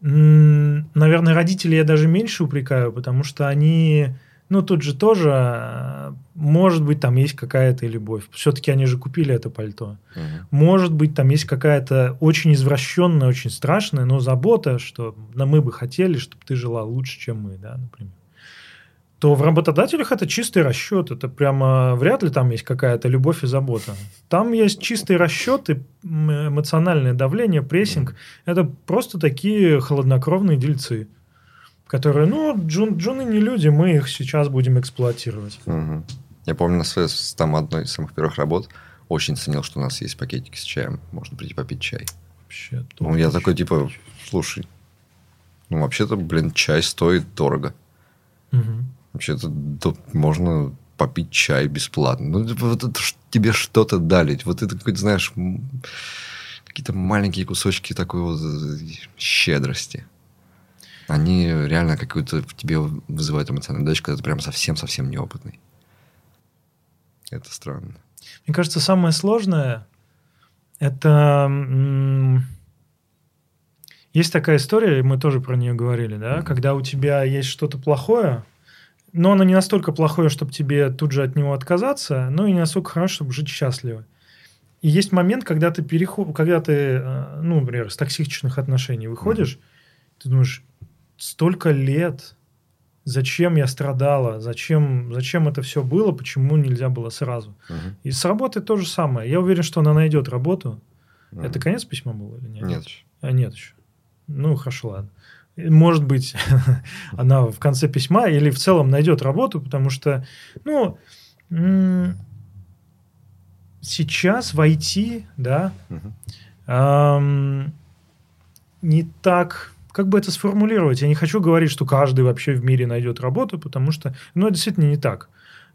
наверное, родителей я даже меньше упрекаю, потому что они, ну, тут же тоже, э, может быть, там есть какая-то любовь. Все-таки они же купили это пальто. Мгм. Может быть, там есть какая-то очень извращенная, очень страшная, но забота, что да, мы бы хотели, чтобы ты жила лучше, чем мы, да, например. То в работодателях это чистый расчет. Это прямо вряд ли там есть какая-то любовь и забота. Там есть чистый расчет и эмоциональное давление, прессинг. Это просто такие холоднокровные дельцы, которые, ну, джун, джуны не люди, мы их сейчас будем эксплуатировать. Мгм. Я помню на своей там одной из самых первых работ очень ценил, что у нас есть пакетики с чаем. Можно прийти попить чай. Вообще, Ну, я такой, типа, слушай, ну, вообще-то, блин, чай стоит дорого. Мгм. Вообще-то тут можно попить чай бесплатно. Ну, вот это тебе что-то дали. Вот это какой-то, знаешь, какие-то маленькие кусочки такой вот э, щедрости. Они реально какую-то в тебе вызывают эмоциональную дачу, когда ты прям совсем-совсем неопытный. Это странно. Мне кажется, самое сложное это есть такая история, мы тоже про нее говорили, да, Мгм. когда у тебя есть что-то плохое, но оно не настолько плохое, чтобы тебе тут же от него отказаться, но и не настолько хорошо, чтобы жить счастливо. И есть момент, когда ты переход, когда ты, э, ну, например, с токсичных отношений выходишь, ты думаешь, столько лет, зачем я страдала, зачем, зачем это все было, почему нельзя было сразу. Мгм. И с работой то же самое. Я уверен, что она найдет работу. Мгм. Это конец письма был или нет? Нет. А, нет еще. Ну, хорошо, ладно. Может быть, она в конце письма или в целом найдет работу, потому что, ну, сейчас в IT, да, не так... Как бы это сформулировать? Я не хочу говорить, что каждый вообще в мире найдет работу, потому что, ну, это действительно не так.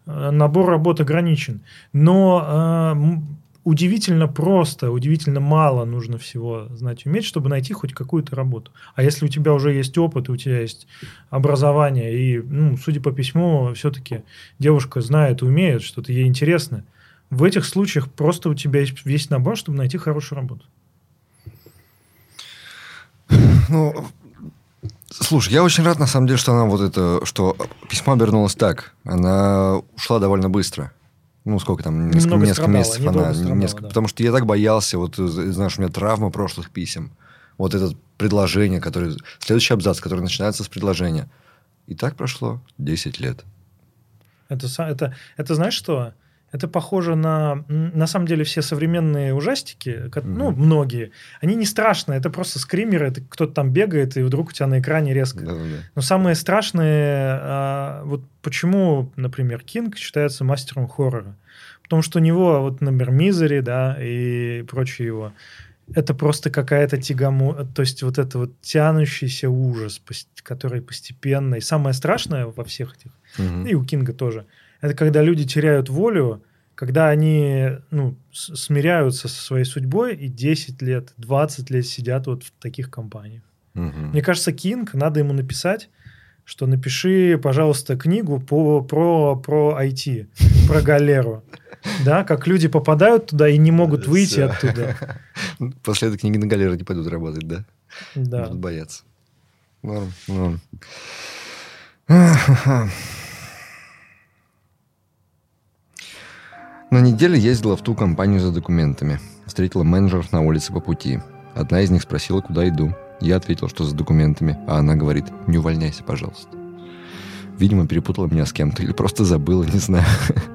Э, Набор работ ограничен. Но э, удивительно просто, удивительно мало нужно всего знать, уметь, чтобы найти хоть какую-то работу. А если у тебя уже есть опыт, у тебя есть образование, и, ну, судя по письму, все-таки девушка знает, умеет, что-то ей интересно, в этих случаях просто у тебя есть весь набор, чтобы найти хорошую работу. Ну, слушай, я очень рад, на самом деле, что она вот это, что письмо обернулось так. Она ушла довольно быстро. Ну, сколько там, несколько, Немного несколько страдала, месяцев она... страдала, несколько- да. Потому что я так боялся, вот, э, знаешь, у меня травма прошлых писем. Вот это предложение, которое... Следующий абзац, который начинается с предложения. И так прошло 10 лет. Это, это, это знаешь что? Это похоже на... На самом деле все современные ужастики, ну, Мгм. многие, они не страшные. Это просто скримеры, это кто-то там бегает, и вдруг у тебя на экране резко. Да-да-да. Но самое страшное, а, вот почему, например, Кинг считается мастером хоррора. Потому что у него, вот, например, Мизери, да, и прочие его, это просто какая-то тягому... То есть вот это вот тянущийся ужас, который постепенно... И самое страшное во всех этих Мгм. и у Кинга тоже. Это когда люди теряют волю, когда они ну, смиряются со своей судьбой и 10 лет, 20 лет сидят вот в таких компаниях. Мгм. Мне кажется, Кинг, надо ему написать, что напиши, пожалуйста, книгу по, про, про IT, про галеру. Да, как люди попадают туда и не могут выйти оттуда. После этой книги на галеры не пойдут работать, да? Да. Будут бояться. Норм, норм. На неделе ездила в ту компанию за документами. Встретила менеджеров на улице по пути. Одна из них спросила, куда иду. Я ответил, что за документами, а она говорит, не увольняйся, пожалуйста. Видимо, перепутала меня с кем-то или просто забыла, не знаю.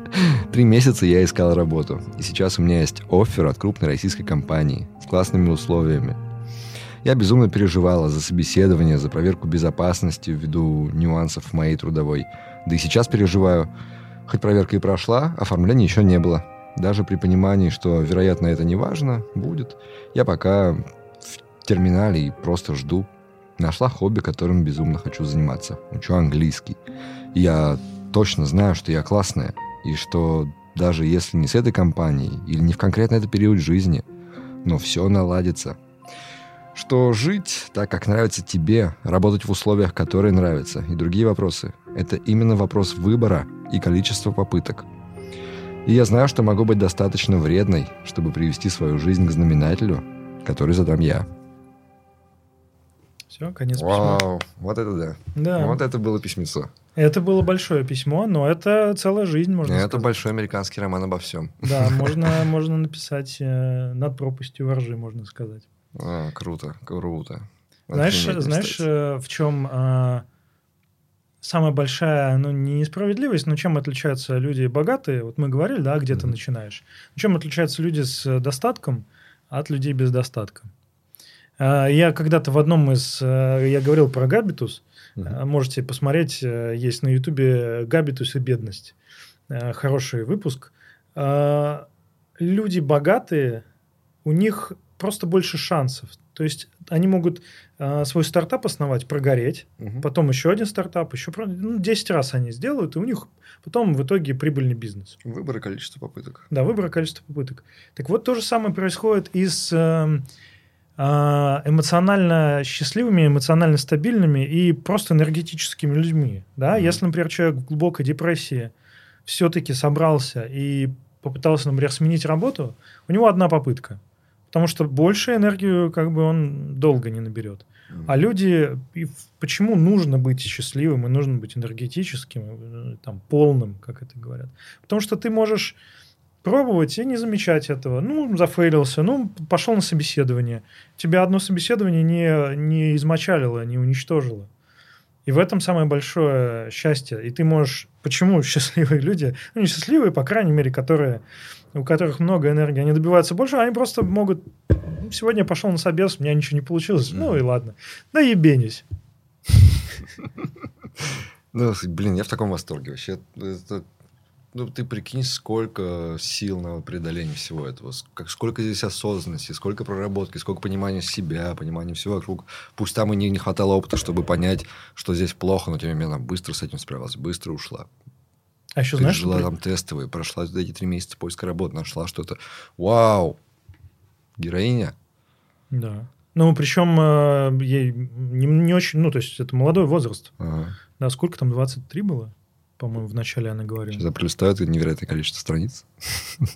Три месяца я искал работу. И сейчас у меня есть оффер от крупной российской компании с классными условиями. Я безумно переживала за собеседование, за проверку безопасности ввиду нюансов моей трудовой. Да и сейчас переживаю. Хоть проверка и прошла, оформления еще не было. Даже при понимании, что, вероятно, это не важно, будет. Я пока в терминале и просто жду. Нашла хобби, которым безумно хочу заниматься. Учу английский. Я точно знаю, что я классная. И что даже если не с этой компанией или не в конкретно этот период жизни, но все наладится. что жить так, как нравится тебе, работать в условиях, которые нравятся, и другие вопросы – это именно вопрос выбора и количества попыток. И я знаю, что могу быть достаточно вредной, чтобы привести свою жизнь к знаменателю, который задам я. Все, конец Вау, письма. вот это да. Да. Вот это было письмецо. Это было большое письмо, но это целая жизнь, можно это сказать. большой американский роман обо всем. Да, можно, можно написать э, над пропастью воржи, можно сказать. А, круто, круто. Знаешь, знаешь, э, в чем а, самая большая, ну, не несправедливость, но чем отличаются люди богатые? Вот мы говорили, да, где ты Мгм. начинаешь. Чем отличаются люди с достатком от людей без достатка? А, Я когда-то в одном из... э, Я говорил про габитус. Мгм. А, Можете посмотреть, э, есть на Ютубе «Габитус и бедность». Э, Хороший выпуск. А, Люди богатые, у них просто больше шансов. То есть они могут а, свой стартап основать, прогореть, Мгм. потом еще один стартап, еще ну, 10 раз они сделают, и у них потом в итоге прибыльный бизнес. Выбор и количество попыток. Да, выбор и количество попыток. Так вот, то же самое происходит и с эм, а, эмоционально счастливыми, эмоционально стабильными и просто энергетическими людьми. Да? Мгм. Если, например, человек в глубокой депрессии все-таки собрался и попытался, например, сменить работу, у него одна попытка. Потому что больше энергию как бы он долго не наберет. А люди, и почему нужно быть счастливым и нужно быть энергетическим, э, там, полным, как это говорят? Потому что ты можешь пробовать и не замечать этого. Ну, зафейлился, ну, пошел на собеседование. Тебя одно собеседование не, не измочалило, не уничтожило. И в этом самое большое счастье. И ты можешь... Почему счастливые люди, ну, не счастливые, по крайней мере, которые, у которых много энергии, они добиваются больше, они просто могут... «Ну, Сегодня я пошел на собес, у меня ничего не получилось. Ну и ладно. Да ебенись. Ну, блин, я в таком восторге вообще. Это- ну, ты прикинь, сколько сил на преодоление всего этого. Как, сколько здесь осознанности, сколько проработки, сколько понимания себя, понимания всего вокруг. Пусть там и не, не хватало опыта, чтобы понять, что здесь плохо, но тем не менее она быстро с этим справилась, быстро ушла. А еще знаешь, при- там тестовые, прошла вот эти три месяца поиска работы, нашла что-то. Вау! Героиня. Да. Ну, причем э, ей не, не очень... Ну, то есть это молодой возраст. Ага. Да, сколько там, 23 было? По-моему, в начале она говорила. Сейчас я пролистаю, это невероятное количество страниц.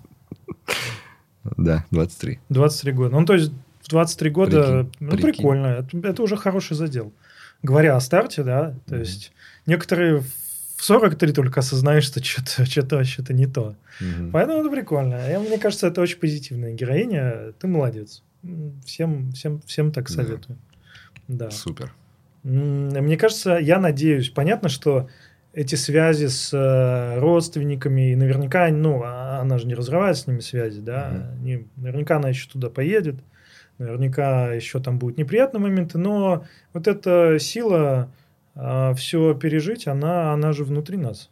Да, 23. 23 года. Ну, то есть в 23 года, Прикинь, ну, прикинь. прикольно. Это, это уже хороший задел. Говоря о старте, да, то есть некоторые в 43 только осознаешь, что что-то, что-то, что-то не то. Поэтому это прикольно. Я, мне кажется, это очень позитивная героиня. Ты молодец. Всем, всем, всем так Да. советую. Да. Супер. М, Мне кажется, я надеюсь, понятно, что эти связи с э, родственниками, и наверняка, ну, а- она же не разрывает с ними связи, да, Мгм. Они- наверняка она еще туда поедет, наверняка еще там будут неприятные моменты, но вот эта сила все пережить, она, она же внутри нас.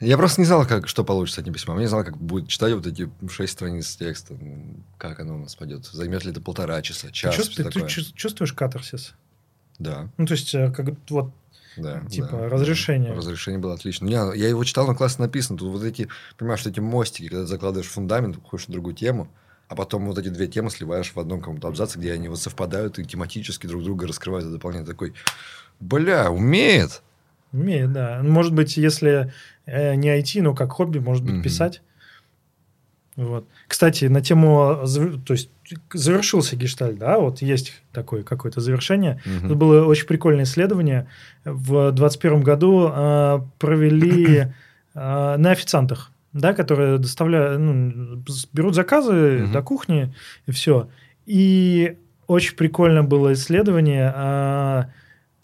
Я просто не знал, как, что получится с этим письмом. Я не знал, как будет читать вот эти шесть страниц текста. Как оно у нас пойдет. Займет ли это полтора часа, Ты, час, чувств- всё ты чувс- чувствуешь катарсис? Да, Ну, то есть, э, как вот да. Типа да, разрешение. да. Разрешение было отлично. Не, я его читал, но классно написано. Тут вот эти, понимаешь, что эти мостики, когда ты закладываешь фундамент, уходишь на другую тему, а потом вот эти две темы сливаешь в одном каком-то абзаце, где они вот совпадают и тематически друг друга раскрывают и дополняют. Такой, бля, умеет! Умеет, да. Может быть, если э, не IT, но как хобби, может быть, Мгм. писать. Вот. Кстати, на тему, то есть завершился гештальт, да, вот есть такое какое-то завершение. Мгм. Это было очень прикольное исследование. В 2021 году э, провели э, на официантах, да, которые доставляют, ну, берут заказы Мгм. до кухни и все. И очень прикольно было исследование, э,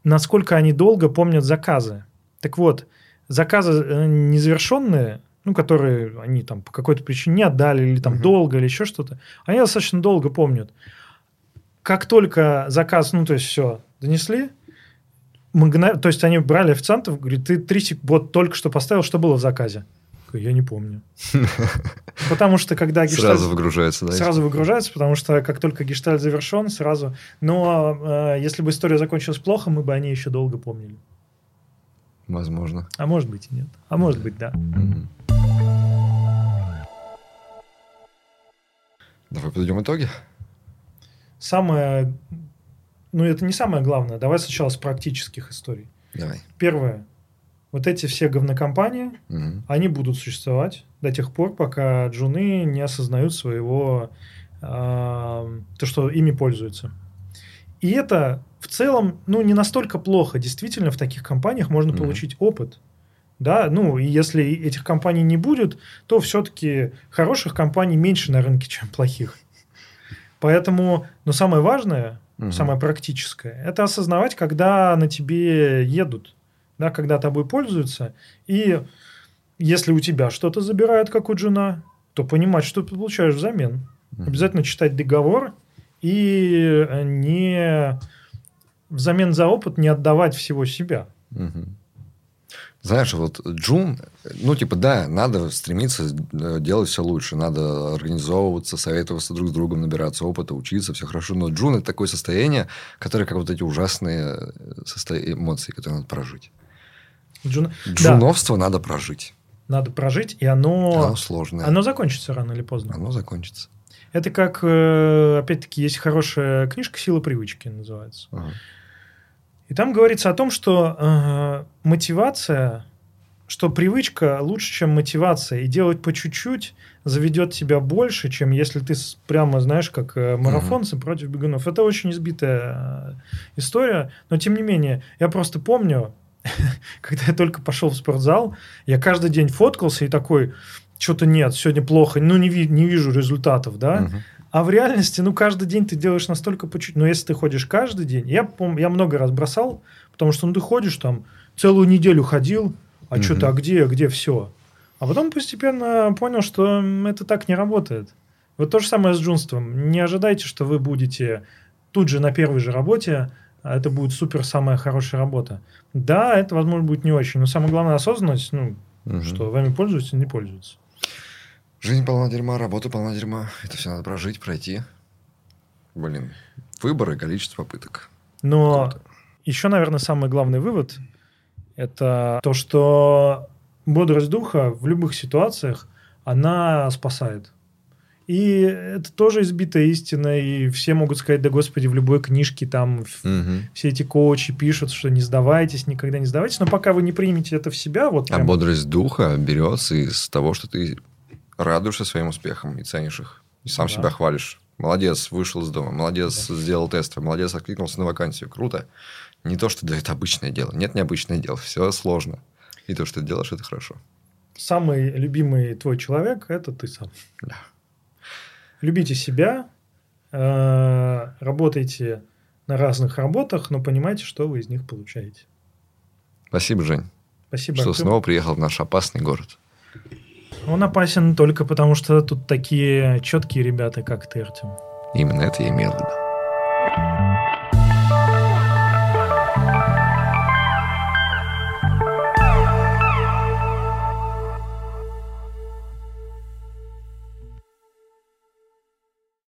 насколько они долго помнят заказы. Так вот, заказы э, незавершенные, ну, которые они там по какой-то причине не отдали, или там Мгм. долго, или еще что-то, они достаточно долго помнят. Как только заказ, ну, то есть все, донесли, мгна- то есть они брали официантов, говорит, ты три сек- вот только что поставил, что было в заказе? Я не помню. Потому что когда гештальт... Сразу выгружается, да? Сразу выгружается, потому что как только гештальт завершен, сразу... Но э, если бы история закончилась плохо, мы бы о ней еще долго помнили. Возможно. А может быть и нет. А может быть, да. Мгм. Давай подведем итоги. Самое ну, это не самое главное. Давай сначала с практических историй. Давай. Первое. Вот эти все говнокомпании, Мгм. они будут существовать до тех пор, пока джуны не осознают своего, а, то, что ими пользуются. И это в целом, ну, не настолько плохо. Действительно, в таких компаниях можно Мгм. получить опыт. Да, ну, и если этих компаний не будет, то все-таки хороших компаний меньше на рынке, чем плохих. Поэтому, но самое важное, Мгм. самое практическое, это осознавать, когда на тебе едут, да, когда тобой пользуются. И если у тебя что-то забирают, как у джуна, то понимать, что ты получаешь взамен. Мгм. Обязательно читать договор и э, не взамен за опыт не отдавать всего себя. Мгм. Знаешь, вот Джун, ну, типа, да, надо стремиться э, делать все лучше, надо организовываться, советоваться друг с другом, набираться опыта, учиться, все хорошо. Но Джун это такое состояние, которое как вот эти ужасные э, состо... эмоции, которые надо прожить. Джун- Да, Джуновство надо прожить. надо прожить, и оно, Оно сложное. оно закончится рано или поздно. Оно закончится. Это как, э, опять-таки, есть хорошая книжка «Сила привычки» называется. Ага. И там говорится о том, что э, мотивация, что привычка лучше, чем мотивация, и делать по чуть-чуть заведет тебя больше, чем если ты прямо, знаешь, как э, марафонцы против бегунов. Это очень избитая э, история, но тем не менее, я просто помню, когда я только пошел в спортзал, я каждый день фоткался и такой, что-то нет, сегодня плохо, ну не, ви- не вижу результатов, да? Мгм. А в реальности, ну, каждый день ты делаешь настолько по чуть. Но если ты ходишь каждый день, я я много раз бросал, потому что ну, ты ходишь там, целую неделю ходил, а Мгм. что-то, а где, где все? А потом постепенно понял, что это так не работает. Вот то же самое с джунством. Не ожидайте, что вы будете тут же на первой же работе, а это будет супер самая хорошая работа. Да, это, возможно, будет не очень, но самое главное осознанность, ну, Мгм. что вами пользуются, не пользуются. Жизнь полна дерьма, работа полна дерьма. Это все надо прожить, пройти. Блин, выбор и количество попыток. Но Круто. еще, наверное, самый главный вывод – это то, что бодрость духа в любых ситуациях, она спасает. И это тоже избитая истина, и все могут сказать, да господи, в любой книжке там Мгм. все эти коучи пишут, что не сдавайтесь, никогда не сдавайтесь, но пока вы не примете это в себя, вот А прям- бодрость духа берется из того, что ты радуешься своим успехам и ценишь их. И сам Да. себя хвалишь. Молодец, вышел из дома. Молодец, сделал тест. Молодец, откликнулся на вакансию. Круто. Не то, что да, это обычное дело. Нет, необычное дело. Все сложно. И то, что ты делаешь, это хорошо. самый любимый твой человек – это ты сам. Да. Любите себя, э, работайте на разных работах, но понимайте, что вы из них получаете. Спасибо, Жень, Спасибо. что Артем. снова приехал в наш опасный город. Он опасен только потому, что тут такие четкие ребята, как ты, Артем. Именно это я имел в виду.